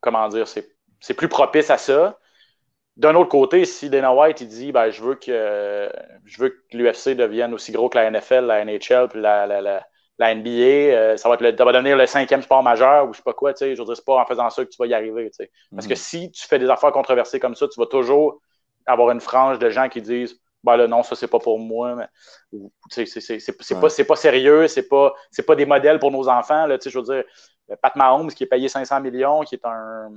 comment dire C'est plus propice à ça. d'un autre côté, si Dana White il dit ben, je veux que je veux que l'UFC devienne aussi gros que la NFL, la NHL, puis la, la, la, la NBA, euh, ça, va être le, ça va devenir le cinquième sport majeur ou je sais pas quoi, tu sais, je veux dire, c'est pas en faisant ça que tu vas y arriver. Parce que mhm. si tu fais des affaires controversées comme ça, tu vas toujours avoir une frange de gens qui disent ben là, non, ça, c'est pas pour moi. Mais, c'est pas, pas sérieux, c'est pas, pas des modèles pour nos enfants. Là, je veux dire, Pat Mahomes qui est payé 500 millions, qui est un.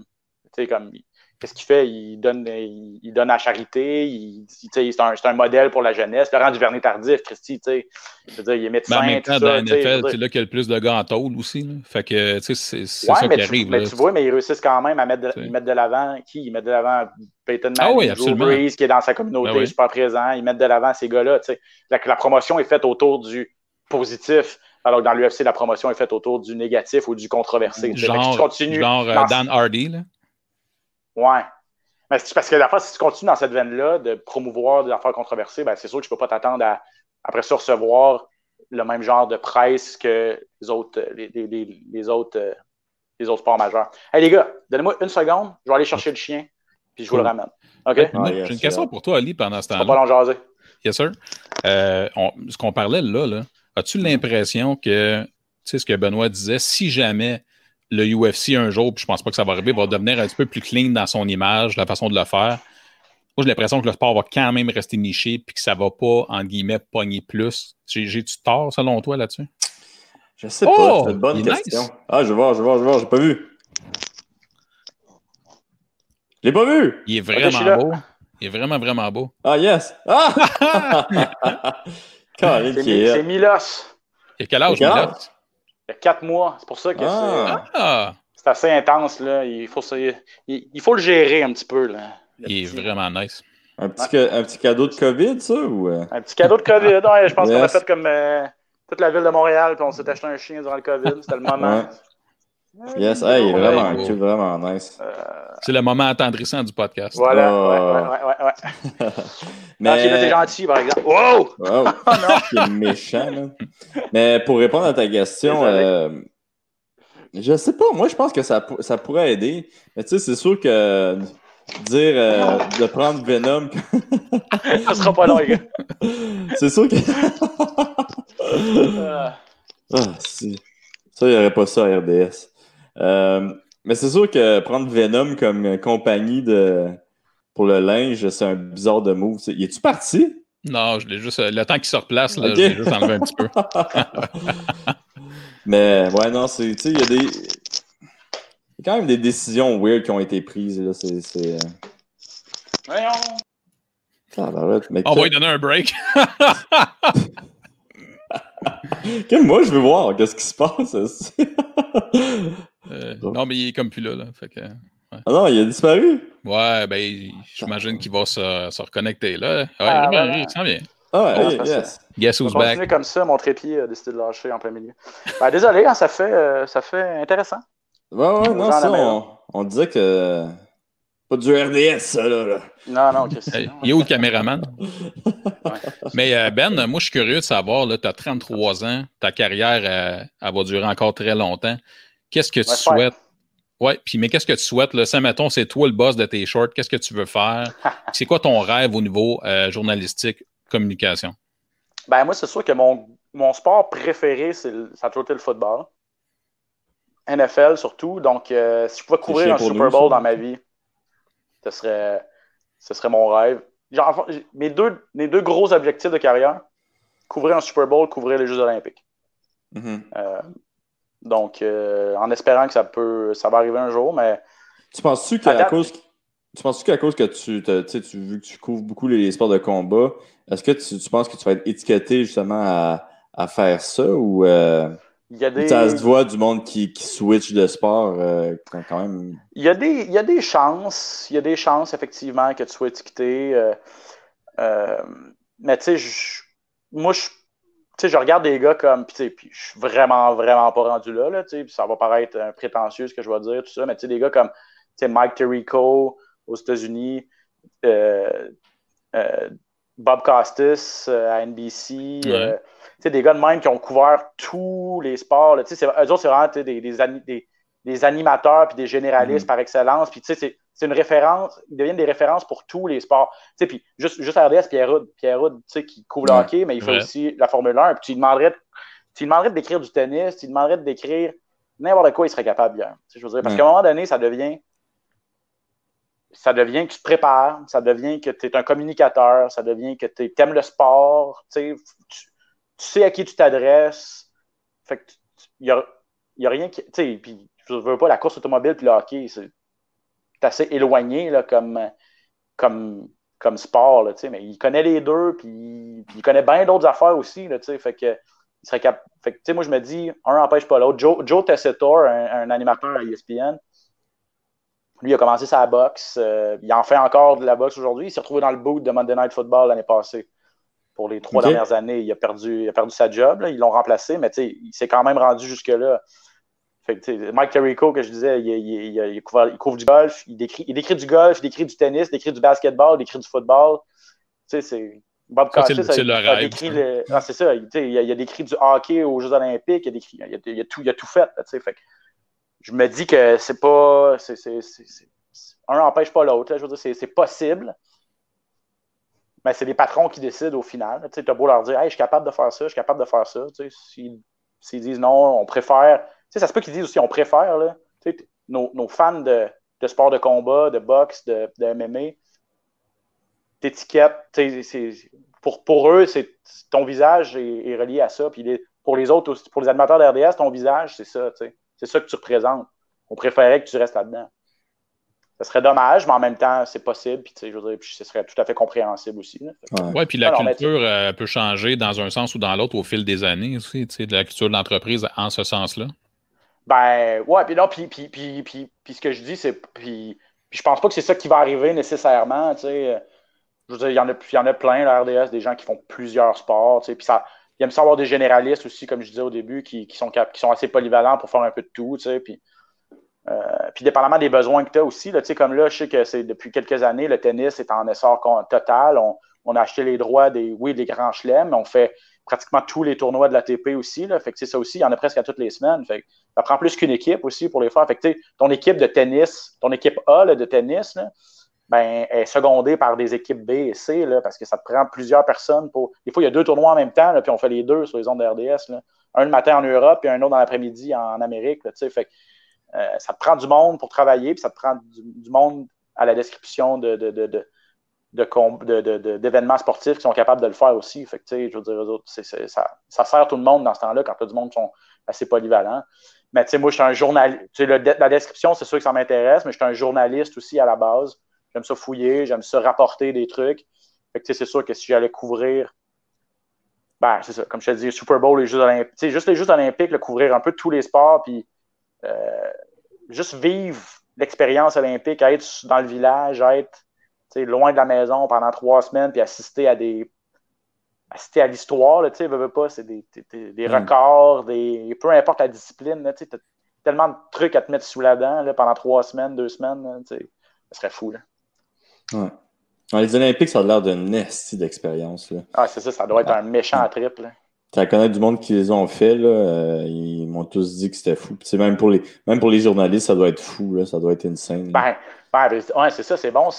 Comme, qu'est-ce qu'il fait? Il donne, il, donne à la charité, il, c'est un, un, modèle pour la jeunesse. Laurent Duvernay-Tardif, Christy, tu sais, je veux dire, il est médecin. Mais en même temps, dans la NFL, c'est là qu'il y a le plus de gars en tôle aussi. Là. Fait que, tu sais, c'est ça qui arrive. Mais tu vois, mais ils réussissent quand même à mettre de, ils mettent de l'avant qui? Ils mettent de l'avant Peyton Manning, ah oui, Drew Brees, qui est dans sa communauté, ben super présent. Ils mettent de l'avant ces gars-là, tu sais. La, la promotion est faite autour du positif. Alors que dans l'UFC, la promotion est faite autour du négatif ou du controversé. Genre, genre euh, Dan Hardy, là. Ouais. Mais parce que la fois, si tu continues dans cette veine-là de promouvoir des affaires controversées, ben, c'est sûr que tu ne peux pas t'attendre à, après ça, recevoir le même genre de presse que les autres, les, les, les autres, euh, les autres sports majeurs. Hey les gars, donnez-moi une seconde, je vais aller chercher le chien, puis je vous le ramène. OK? Ah, J'ai une question pour toi, Ali, pendant ce temps-là. pas long jaser. Yes, sir. Euh, ce qu'on parlait là, là as-tu l'impression que, tu sais, ce que Benoît disait, si jamais le UFC un jour, puis je pense pas que ça va arriver, va devenir un petit peu plus clean dans son image, la façon de le faire. Moi, j'ai l'impression que le sport va quand même rester niché, puis que ça va pas, en guillemets, pogner plus. J'ai-tu tort, selon toi, là-dessus? Je sais pas, oh, c'est une bonne question. Ah, je vais voir, je vais voir, je vais voir, j'ai pas vu. Je l'ai pas vu! Il est vraiment beau. Il est vraiment, vraiment beau. Ah, yes! Ah! c'est Milos. Il a quel âge, Milos? Il y a quatre mois. C'est pour ça que ah. ah. c'est assez intense. Là. Il, faut, il, faut le gérer un petit peu. Là, il est vraiment nice. Un petit, un petit cadeau de COVID, ça? Ou... Euh? Un petit cadeau de COVID. ouais, je pense qu'on a fait comme euh, toute la ville de Montréal, puis on s'est acheté un chien durant le COVID. C'était le moment. Yes, hey, il est vraiment cool, vraiment nice. Euh, c'est le moment attendrissant du podcast. Voilà, oh. ouais, ouais, ouais, ouais. Mais... Ah, j'ai gentil, par exemple. Wow! Wow! oh, non! méchant, là. Mais pour répondre à ta question, euh, je sais pas, moi, je pense que ça, ça pourrait aider. Mais tu sais, c'est sûr que dire euh, de prendre Venom. ça sera pas long, les gars. c'est sûr que. ah, ça, il n'y aurait pas ça à RDS. Euh, mais c'est sûr que prendre Venom comme compagnie de pour le linge, c'est un bizarre de move. Y es-tu parti? Non, je l'ai juste. Le temps qu'il se replace, là, je l'ai juste enlevé un petit peu. mais ouais, non, c'est. Tu sais, il y a des. Il y a quand même des décisions weird qui ont été prises. Là. C'est. c'est... Euh, Voyons! On va lui donner un break. moi, je veux voir qu'est-ce qui se passe. Euh, non, mais il est comme plus là. là. Fait que, Ah non, il a disparu? Ouais, ben, j'imagine qu'il va se, se, reconnecter là. Ouais, ah, il, il, s'en vient. Ah ouais, yes. Guess who's back? comme ça, mon trépied a décidé de lâcher en plein milieu. Ben, désolé, hein, ça, fait, euh, ça fait intéressant. Ouais, ouais, non, ça, on, on, disait que. Pas du RDS, ça, là. Non, non, ok. il est où le caméraman? Mais euh, Ben, moi, je suis curieux de savoir, tu as 33 ans, ta carrière, elle va durer encore très longtemps. Qu'est-ce que tu souhaites? Ouais, puis mais qu'est-ce que tu souhaites? Là? Ça, mettons, c'est toi le boss de tes shorts. Qu'est-ce que tu veux faire? c'est quoi ton rêve au niveau euh, journalistique, communication? Ben, moi, c'est sûr que mon, mon sport préféré, c'est ça a toujours été le football. NFL surtout. Donc, euh, si je pouvais couvrir un Super Bowl dans ma vie, ce serait, ce serait mon rêve. Genre, mes, deux, mes deux gros objectifs de carrière, couvrir un Super Bowl, couvrir les Jeux Olympiques. Mm-hmm. euh, donc, euh, en espérant que ça peut, ça va arriver un jour, mais. Tu penses-tu qu'à cause, tu penses qu'à cause que tu, tu, vu que tu couvres beaucoup les sports de combat, est-ce que tu, penses que tu vas être étiqueté justement à, à faire ça ou euh, il y a des... ça se voit du monde qui, qui switch de sport euh, quand même? Il y, a des, il y a des chances, il y a des chances effectivement que tu sois étiqueté. mais tu sais, moi je tu sais, je regarde des gars comme, puis je suis vraiment, vraiment pas rendu là, là ça va paraître un prétentieux ce que je vais dire, tout ça, mais tu sais, des gars comme, Mike Tirico aux États-Unis, euh, euh, Bob Costas euh, à NBC, sais, des gars de même qui ont couvert tous les sports, tu sais, eux autres, c'est vraiment des, des, des, animateurs puis des généralistes mm-hmm. par excellence, puis tu sais, une référence, ils deviennent des références pour tous les sports. Tu sais, puis juste, juste à RDS, Pierre Houd, Pierre tu sais, qui couvre le hockey, mais il fait aussi la Formule 1. Puis tu lui demanderais, tu lui demanderais de décrire du tennis, tu lui demanderais de décrire n'importe quoi, il serait capable bien. Je veux dire, parce qu'à un moment donné, ça devient ça devient que tu te prépares, ça devient que tu es un communicateur, ça devient que tu aimes le sport, tu, sais à qui tu t'adresses. Fait que il n'y a, rien qui. Tu sais, puis je veux pas la course automobile puis le hockey, c'est assez éloigné là, comme, comme, comme sport, là, mais il connaît les deux, puis, il connaît bien d'autres affaires aussi, là, fait que il serait cap... fait moi, je me dis, un n'empêche pas l'autre. Joe, Joe Tessitore, un, animateur à ESPN, lui, il a commencé sa boxe. Euh, il en fait encore de la boxe aujourd'hui. Il s'est retrouvé dans le boot de Monday Night Football l'année passée. Pour les trois dernières années, il a perdu, il a perdu sa job. Ils l'ont remplacé, mais il s'est quand même rendu jusque-là. Mike Tirico, que je disais, il, couvre, du golf, il décrit, il décrit du golf, il décrit du tennis, il décrit du basketball, il décrit du football. Tu sais, c'est. Bob il, a décrit le... ah, c'est ça. Il, a, décrit du hockey aux Jeux Olympiques, il a, décrit, il a, tout, il a tout fait. fait je me dis que c'est pas. un n'empêche pas l'autre. Je veux dire, c'est possible. Mais c'est les patrons qui décident au final. Tu as beau leur dire, hey, je suis capable de faire ça, je suis capable de faire ça. S'ils disent non, on préfère. ça se peut qu'ils disent aussi, on préfère. Là, nos, nos, fans de, de, sport de combat, de boxe, de, de MMA, t'étiquettes. Pour, pour eux, c'est ton visage est, relié à ça. Puis pour les autres, pour les animateurs d'RDS, ton visage, c'est ça. C'est ça que tu représentes. On préférait que tu restes là-dedans. Ce serait dommage, mais en même temps, c'est possible. Puis, je veux dire, ce serait tout à fait compréhensible aussi. Oui, puis la culture euh, peut changer dans un sens ou dans l'autre au fil des années aussi, de la culture de l'entreprise en ce sens-là. Ben, ouais, puis non, puis, puis, puis, puis, ce que je dis, c'est. Puis, puis je pense pas que c'est ça qui va arriver nécessairement, tu sais. Je veux dire, il y en a, il y en a plein, la RDS, des gens qui font plusieurs sports, tu sais. Puis ça, il aime ça avoir des généralistes aussi, comme je disais au début, qui, sont, qui sont assez polyvalents pour faire un peu de tout, euh, puis dépendamment des besoins que tu as aussi, là, comme là, je sais que c'est depuis quelques années, le tennis est en essor total. On, a acheté les droits des, oui, des grands chelems, mais on fait pratiquement tous les tournois de l'ATP aussi, là, fait que ça aussi, il y en a presque à toutes les semaines, fait ça prend plus qu'une équipe aussi pour les faire, fait que ton équipe de tennis, ton équipe A de tennis, là, ben, est secondée par des équipes B et C, là, parce que ça te prend plusieurs personnes pour. Des fois, il y a deux tournois en même temps, là, puis on fait les deux sur les ondes de RDS. Là. Un le matin en Europe, puis un autre dans l'après-midi en Amérique. Fait, euh, ça te prend du monde pour travailler, puis ça te prend du, monde à la description de, de, de, d'événements sportifs qui sont capables de le faire aussi. Fait je veux dire, ça, ça, sert tout le monde dans ce temps-là quand du monde qui sont assez polyvalents. Mais moi, je suis un journaliste. La description, c'est sûr que ça m'intéresse, mais je suis un journaliste aussi à la base. J'aime ça fouiller, j'aime ça rapporter des trucs. Fait que c'est sûr que si j'allais couvrir, ben, c'est ça, comme je te dis, Super Bowl, les Jeux Olympiques, juste les Jeux Olympiques, le couvrir un peu tous les sports, puis euh, juste vivre l'expérience olympique, être dans le village, être loin de la maison pendant trois semaines, puis assister à des assister à l'histoire, tu sais, veux, pas, c'est des, des, mm. records, des, peu importe la discipline, tu as tellement de trucs à te mettre sous la dent là, pendant trois semaines, deux semaines, ça serait fou. Là. Ouais. les Olympiques, ça a l'air d'une nestie d'expérience. Ah, c'est ça, ça doit être un méchant triple. Tu connais du monde qui les ont fait, là, euh, ils m'ont tous dit que c'était fou. même pour, les, même pour les journalistes, ça doit être fou, là, ça doit être insane. Ben, ben, ouais, c'est ça, c'est bon.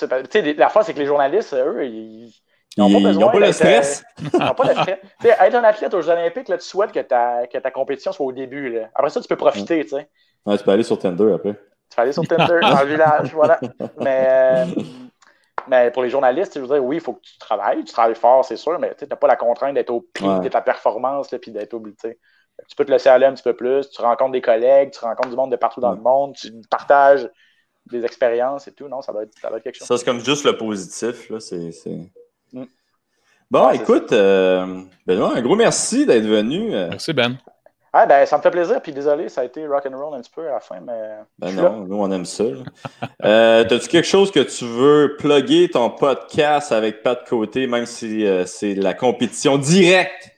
La fois, c'est que les journalistes, eux, ils n'ont pas besoin. Ils n'ont pas le stress. Euh, ils n'ont pas le stress. être un athlète aux Jeux Olympiques, là, tu souhaites que ta, que ta compétition soit au début. Là. Après ça, tu peux profiter. tu sais. Ouais, tu peux aller sur Tinder après. Tu peux aller sur Tinder dans le village, voilà. Mais. Euh, mais pour les journalistes, je veux dire, oui, il faut que tu travailles, tu travailles fort, c'est sûr, mais tu n'as pas la contrainte d'être au pic de ta performance, puis d'être obligé. Tu peux te laisser aller un petit peu plus, tu rencontres des collègues, tu rencontres du monde de partout dans le monde, tu partages des expériences et tout. Non, ça doit être, ça quelque chose. Ça, c'est comme juste le positif. Là. C'est, mm. Bon, écoute, euh, Benoît, un gros merci d'être venu. Euh. Merci, Ben. Ah, ben, ça me fait plaisir, puis désolé, ça a été rock and roll un petit peu à la fin, mais. Ben non, nous, on aime ça. euh, T'as-tu quelque chose que tu veux plugger ton podcast avec Pat Côté, même si euh, c'est la compétition directe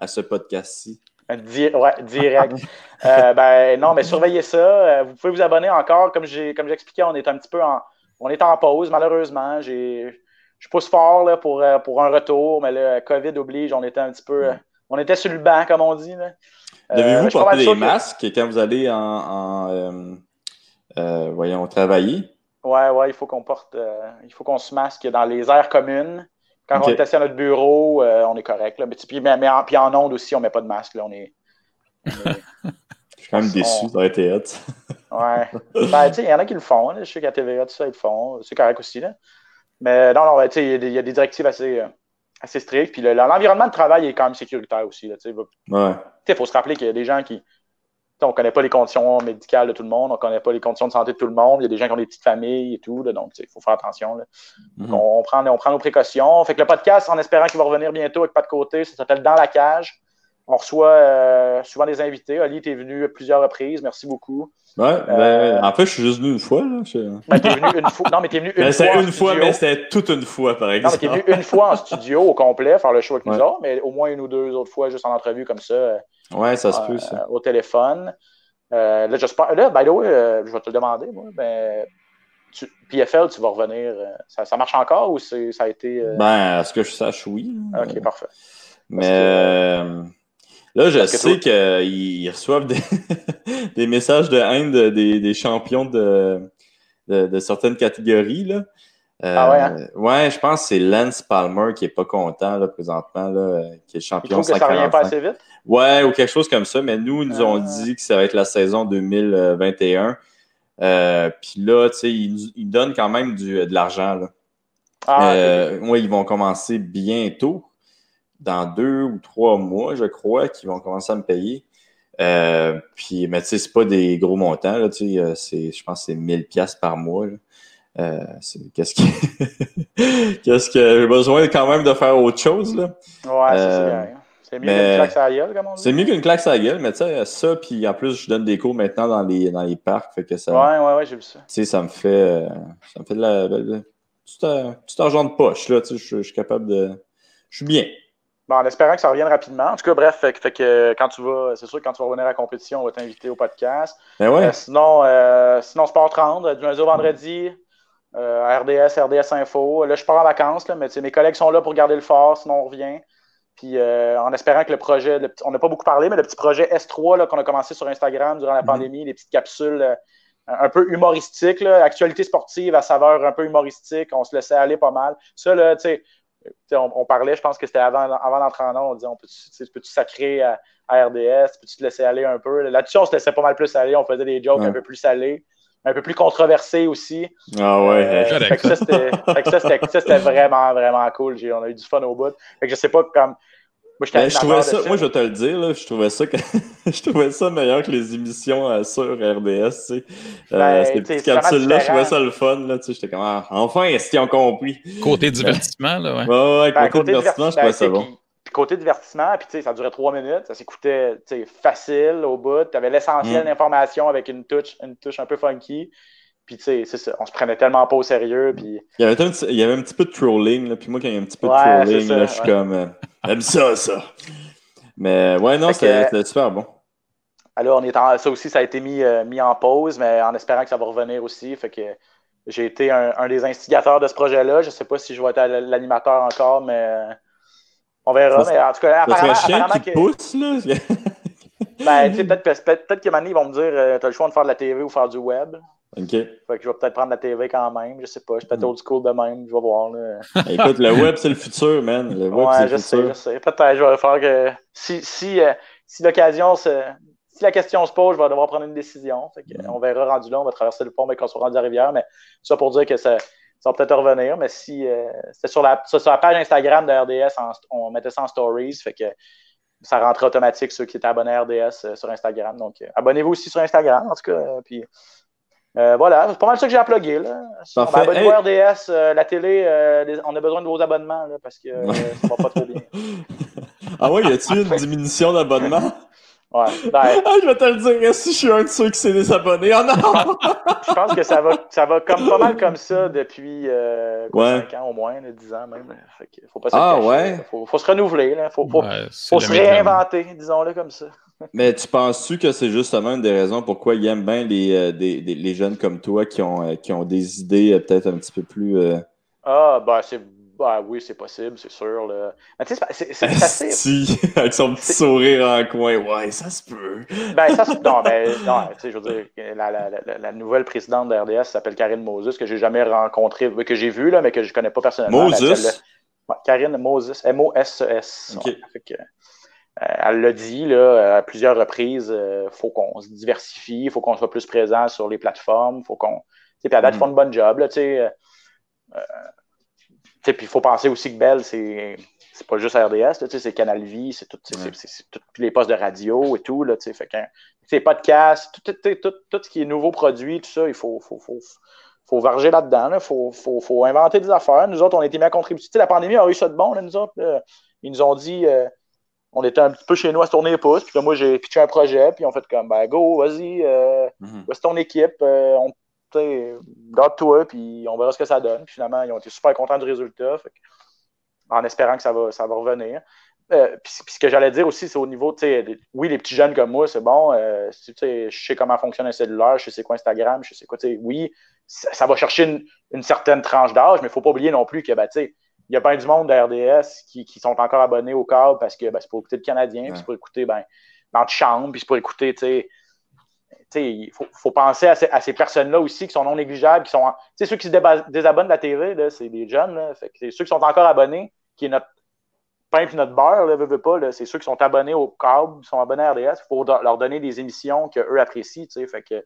à ce podcast-ci? ouais, direct. Euh, ben non, mais surveillez ça. Euh, vous pouvez vous abonner encore. Comme j'ai comme j'expliquais, on est un petit peu en. On est en pause, malheureusement. J'ai. Je pousse fort là, pour, pour un retour, mais le COVID oblige, on était un petit peu. On était sur le banc, comme on dit. Là. Devez-vous euh, porter des masques quand vous allez en, euh, euh, voyons, travailler? Ouais, ouais, il faut qu'on porte, il faut qu'on se masque dans les aires communes. Quand on est assis à notre bureau, on est correct. Là. Mais, puis, mais, en, puis en onde aussi, on met pas de masque. Là. On est, Je suis quand même déçu, ça aurait été hot. ouais. Ben, tu sais, il y en a qui le font. Je sais qu'à TVA, tout ça, ils le font. C'est correct aussi. Là. Mais non, non, tu sais, il y, a des directives assez, assez strictes. Puis l'environnement de travail est quand même sécuritaire aussi. Ouais. Il faut se rappeler qu'il y a des gens qui. On ne connaît pas les conditions médicales de tout le monde, on ne connaît pas les conditions de santé de tout le monde. Il y a des gens qui ont des petites familles et tout. donc, il faut faire attention. Là. Mm-hmm. on, prend, on prend nos précautions. Fait que le podcast, en espérant qu'il va revenir bientôt avec pas de côté, ça s'appelle Dans la cage. On reçoit euh, souvent des invités. Ali, tu es venu à plusieurs reprises. Merci beaucoup. Ouais, ben, euh, en fait, je suis juste venu une fois. Là. Ben, es venu une fois. Non, mais t'es venu une ben, fois. une fois, mais c'était toute une fois, par exemple. Non, mais t'es venu une fois en studio au complet, faire le show avec nous autres, mais au moins une ou deux autres fois juste en entrevue comme ça. Euh, ouais, ça se peut, ça. Au téléphone. là, j'espère. Là, by the way, je vais te le demander, moi. Ben, tu, PFL, tu vas revenir. Ça, ça marche encore ou ça a été. Ben, à ce que je sache, oui. Ok, parfait. Mais. Là, je sais qu'ils reçoivent des, messages de haine des, champions de, de, certaines catégories. Là. ah ouais, hein? ouais, je pense que c'est Lance Palmer qui est pas content là, présentement, là, qui est champion. Tu que ça revient pas assez vite? Ouais, ou quelque chose comme ça. Mais nous, ils nous ont ah. dit que ça va être la saison 2021. Euh, Puis là, tu sais, ils, ils, donnent quand même du, de l'argent. Ah, euh, ouais, ils vont commencer bientôt dans deux ou trois mois, je crois, qui vont commencer à me payer. Euh, puis, mais tu sais, c'est pas des gros montants, là, tu sais, euh, je pense que c'est 1000 pièces par mois. Euh, qu'est-ce que, qu'est-ce que j'ai besoin quand même de faire autre chose, là. Ouais, c'est bien. C'est mieux qu'une claque à la gueule, comme on dit. C'est mieux qu'une claque à la gueule, mais tu sais, ça, puis en plus, je donne des cours maintenant dans les, dans les parcs, fait que ça... Ouais, ouais, ouais, j'ai vu ça. Tu sais, ça me fait, ça me fait de la... De, tout, argent de poche, là, tu sais, je suis capable de... Je suis bien. Bon, en espérant que ça revienne rapidement. En tout cas, bref, fait, que quand tu vas, c'est sûr que quand tu vas revenir à la compétition, on va t'inviter au podcast. Ben ouais. Euh, sinon, euh, sinon, Sport 30, du lundi au vendredi, euh, RDS, RDS Info. Là, je pars en vacances, là, mais mes collègues sont là pour garder le fort, sinon on revient. Puis en espérant que le projet, on n'a pas beaucoup parlé, mais le petit projet S3 qu'on a commencé sur Instagram durant la mm-hmm. pandémie, les petites capsules un peu humoristiques, là, actualité sportive à saveur un peu humoristique, on se laissait aller pas mal. Ça, là, tu sais, on, parlait, je pense que c'était avant, avant d'entrer en on disait on peut-tu peux sacrer à, RDS, peux-tu te laisser aller un peu? Là-dessus, on se laissait pas mal plus aller, on faisait des jokes un peu plus salés, un peu plus controversés aussi. Ah ouais, euh, fait que ça, c'était vraiment, vraiment cool. On a eu du fun au bout. Fait que je sais pas comme. Moi, je, trouvais ça, moi, je vais te le dire, là, je, trouvais ça que, je trouvais ça meilleur que les émissions euh, sur RDS. Tu sais. Euh, ben, ces petites capsules-là, je trouvais ça le fun. Là, tu sais, J'étais comme, ah, enfin, est-ce qu'ils ont compris? Côté divertissement, là, ouais. Ouais, ouais, ben, côté, divertissement, je trouvais ça bon. Puis côté divertissement, puis tu sais, ça durait trois minutes, ça s'écoutait facile au bout. Tu avais l'essentiel mm. d'informations avec une touche, une touche un peu funky. Puis, tu sais, c'est ça. On se prenait tellement pas au sérieux. Puis... Il, y avait un, il y avait un petit peu de trolling. Là, puis moi, quand il y a un petit peu de trolling, là, je suis comme. Euh, j'aime ça, ça. Mais ouais, non, c'était super bon. Alors, on est ça aussi, ça a été mis, euh, mis en pause, mais en espérant que ça va revenir aussi. Fait que j'ai été un, des instigateurs de ce projet-là. Je ne sais pas si je vais être l'animateur encore, mais euh, on verra. mais en tout cas, apparemment, apparemment qui que... pousse, là. ben, peut-être peut, peut qu'à ils vont me dire tu as le choix de faire de la TV ou faire du web. OK. Fait que je vais peut-être prendre la TV quand même. Je sais pas. Je suis peut-être mm. old school de même. Je vais voir. Là. Écoute, le web, c'est le futur, man. Le web, ouais, je sais, je sais. Peut-être je vais faire que si, si, euh, si l'occasion se. Si la question se pose, je vais devoir prendre une décision. Fait que, mm. On verra rendu là, on va traverser le pont mais qu'on soit rendu à la rivière. Mais ça pour dire que ça, ça va peut-être revenir. Mais si euh, c'était sur la, sur la page Instagram de RDS, on mettait ça en stories. Fait que ça rentrait automatique ceux qui étaient abonnés à RDS euh, sur Instagram. Donc abonnez-vous aussi sur Instagram, en tout cas. puis euh, voilà, c'est pas mal ça que j'ai à plugger. Là. Si on va abonner RDS, euh, la télé, euh, on a besoin de vos abonnements là, parce que ça va pas trop bien. ah ouais, y a-t-il une diminution d'abonnement? Ouais. Ben, ah, je vais te le dire, si je suis un de ceux qui s'est désabonné? Oh non! je pense que ça va, ça va comme pas mal comme ça depuis quoi, 5 ans au moins, 10 ans même. Fait que faut pas se ah ouais? Faut, faut, se renouveler, là. faut, faut, faut se réinventer, disons-le comme ça. Mais tu penses-tu que c'est justement une des raisons pourquoi ils aiment bien les, euh, les jeunes comme toi qui ont, euh, qui ont des idées euh, peut-être un petit peu plus. Ah, ben c'est bah oui, c'est possible, c'est sûr. Là. Mais tu sais, c'est assez. Si, avec son petit sourire en coin, ouais, ça se peut. Ben, ça se Non, ben, non, tu sais, je veux dire, la, la, la, nouvelle présidente de RDS s'appelle Karine Moses, que j'ai jamais rencontrée, que j'ai vue, là, mais que je connais pas personnellement. Moses? Karine Moses, M-O-S-E-S. Euh, elle l'a dit là, à plusieurs reprises, il euh, faut qu'on se diversifie, il faut qu'on soit plus présent sur les plateformes, faut qu'on. Puis à date, mm. font une bonne job. Là, euh, puis il faut penser aussi que Bell, c'est c'est pas juste RDS, c'est Canal Vie, c'est tous les postes de radio et tout. Là, fait que, c'est podcast, tout, tout, tout, ce qui est nouveau produit, tout ça, il faut, faut, faut, faut varger là-dedans. Il faut, faut, faut, inventer des affaires. Nous autres, on a été mis à contribuer. la pandémie a eu ça de bon, là, nous autres. ils nous ont dit on était un petit peu chez nous à se tourner les pouces. Puis là, moi, j'ai pitché un projet, puis on fait comme, ben, go, vas-y, euh, mm ton équipe, euh, on, toi puis on verra ce que ça donne. Puis finalement, ils ont été super contents du résultat, en espérant que ça va, ça va revenir. Euh, puis, ce que j'allais dire aussi, c'est au niveau, tu sais, oui, les petits jeunes comme moi, c'est bon, euh, je sais comment fonctionne un cellulaire, je sais c'est quoi Instagram, je sais quoi, tu sais, oui, ça, va chercher une, certaine tranche d'âge, mais il ne faut pas oublier non plus que, ben, tu sais, il y a pas du monde de RDS qui, qui, sont encore abonnés au câble parce que ben, c'est pour écouter le Canadien, puis c'est pour écouter ben, chambre, puis c'est pour écouter, tu sais. Il faut, faut, penser à ces, ces personnes-là aussi qui sont non négligeables, qui sont. sais, ceux qui se désabonnent de la TV, c'est des jeunes. Là, ceux qui sont encore abonnés, qui est notre pain et notre beurre, là, pas, c'est ceux qui sont abonnés au câble, qui sont abonnés à RDS, il faut leur donner des émissions qu'eux apprécient. Fait que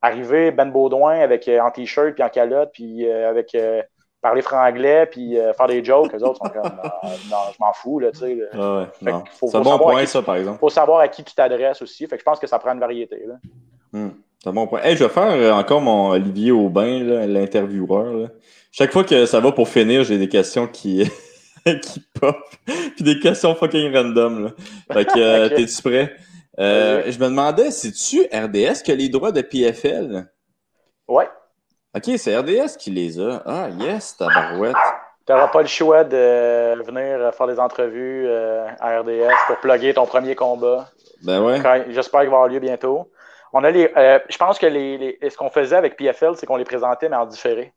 arriver Ben Baudouin avec euh, en t-shirt puis en calotte, puis euh, avec euh, parler franglais puis euh, faire des jokes, les autres sont comme non, je m'en fous, là, tu sais. c'est un bon point, ça, par exemple. Il faut savoir à qui tu t'adresses aussi. Fait que je pense que ça prend une variété. Là. Hmm, c'est un bon point. Hey, je vais faire euh, encore mon Olivier Aubin, l'intervieweur. Chaque fois que ça va pour finir, j'ai des questions qui, qui pop. puis des questions fucking random. Là. Fait que euh, t'es-tu prêt? je me demandais, c'est-tu RDS qui a les droits de PFL? Ouais. OK, c'est RDS qui les a. Ah, yes, tabarouette. Tu n'auras pas le choix de venir faire des entrevues euh, à RDS pour plugger ton premier combat. Ben ouais. J'espère qu'il va avoir lieu bientôt. On a les, euh, je pense que les, ce qu'on faisait avec PFL, c'est qu'on les présentait, mais en différé.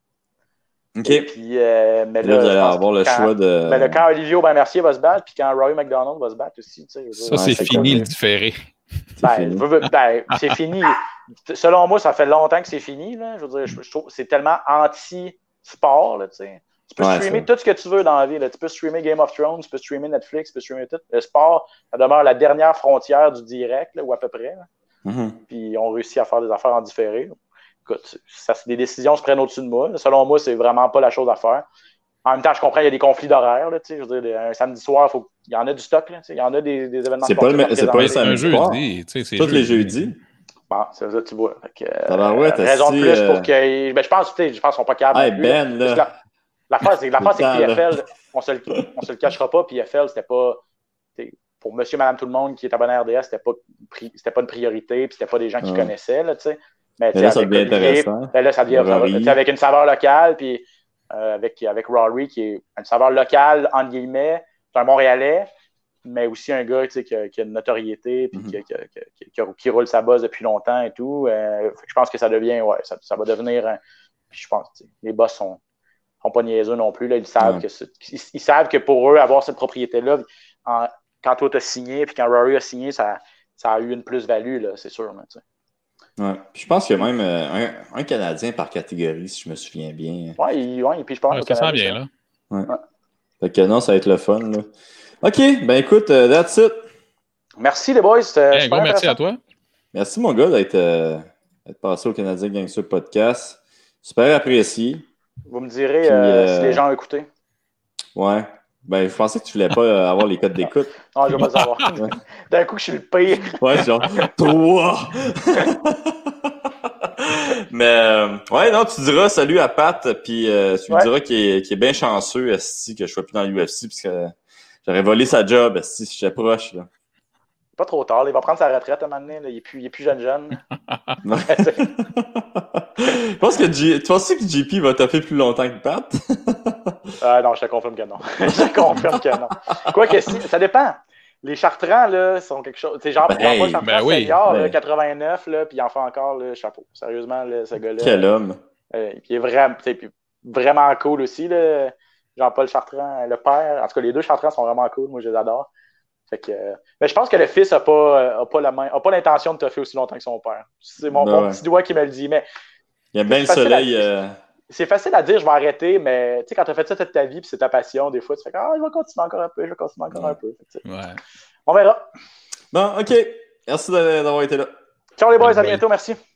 OK. puis, euh, mais là, vous allez avoir le choix de. Mais là, quand Olivier Aubin-Mercier va se battre, puis quand Roy McDonald va se battre aussi. Tu sais, ça, c'est fini le différé. Ben, ben, c'est fini selon moi, ça fait longtemps que c'est fini. Là. Je veux dire, je, trouve c'est tellement anti-sport. Là, tu peux streamer tout ce que tu veux dans la vie. Là. Tu peux streamer Game of Thrones, tu peux streamer Netflix, tu peux streamer tout. Le sport, ça demeure la dernière frontière du direct, là, ou à peu près. Mm-hmm. Puis on réussit à faire des affaires en différé. Écoute, ça, des décisions se prennent au-dessus de moi. Selon moi, c'est vraiment pas la chose à faire. En même temps, je comprends, il y a des conflits d'horaires. Je veux dire, un samedi soir, faut... il y en a du stock. Là, il y en a des, des événements C'est pas, le, c'est pas un samedi soir. Tous les jeudis. Bon, c'est ça, tu vois. euh, ouais, raison de plus pour euh, que. Ben, je pense, je pense qu'ils sont pas capables. Hey, ben, là. La, la c'est que PFL, on se, le, on se le cachera pas, PFL, c'était pas. Pour monsieur, madame, tout le monde qui est abonné à RDS, c'était pas, pas une priorité, puis c'était pas des gens qui connaissaient, là, tu sais. Mais, là, ça devient intéressant. Ben, là, ça devient avec une saveur locale, puis euh, avec, avec Rory, qui est une saveur locale, entre guillemets, c'est un Montréalais, mais aussi un gars qui a, qui, a, une notoriété puis mhm. qui, roule sa bosse depuis longtemps et tout. Euh, je pense que ça devient, ouais, ça, ça va devenir. je pense les boss sont, sont pas niaiseux non plus. Là, ils, savent que ils, savent que pour eux, avoir cette propriété-là, quand toi tu as signé puis quand Rory a signé, ça, ça a eu une plus-value, c'est sûr. Ouais. je pense qu'il y a même euh, un, Canadien par catégorie, si je me souviens bien. Oui, ouais, puis je pense que ça sent bien, là. Ouais. Fait que non, ça va être le fun. Là. OK, ben écoute, uh, that's it. Merci les boys. Hey, gros merci à toi. Merci mon gars d'être euh, passé au Canadien Gangster Podcast. Super apprécié. Vous me direz euh, si les gens ont écouté. Ouais. Ben, je pensais que tu voulais pas avoir les codes d'écoute. non, je veux pas savoir. D'un coup, je suis le pire. ouais, genre, toi! Mais, euh, ouais, non, tu diras salut à Pat, puis tu lui diras qu'il est, est, bien chanceux, si que je sois plus dans l'UFC, parce que J'aurais volé sa job si j'étais proche. Là. Pas trop tard. Il va prendre sa retraite à un moment donné. Il, est plus, il est plus jeune jeune. Je pense que G... tu penses que JP va taper plus longtemps que Pat? ah non, je te confirme que non. je te confirme que non. Quoi que si, ça dépend. Les chartrans, là, sont quelque chose. C'est genre, ben, hey, pas ben oui, ben... 89, là, puis il en fait encore, le chapeau. Sérieusement, là, ce gars-là. Quel homme. Euh, il est vraiment, vraiment cool aussi, Jean-Paul Chartrand, le père. En tout cas, les deux Chartrand sont vraiment cool. Moi, je les adore. Fait que, mais je pense que le fils n'a pas, a pas la main, a pas l'intention de te faire aussi longtemps que son père. C'est mon, ben petit doigt qui me le dit. Mais il y a bien le soleil. Euh, c'est facile à dire, je vais arrêter, mais tu sais, quand tu as fait ça toute ta vie, puis c'est ta passion, des fois, tu fais Ah, je vais continuer encore un peu, je vais continuer encore un peu. On verra. Bon, OK. Merci d'avoir été là. Ciao les boys, à bientôt, merci.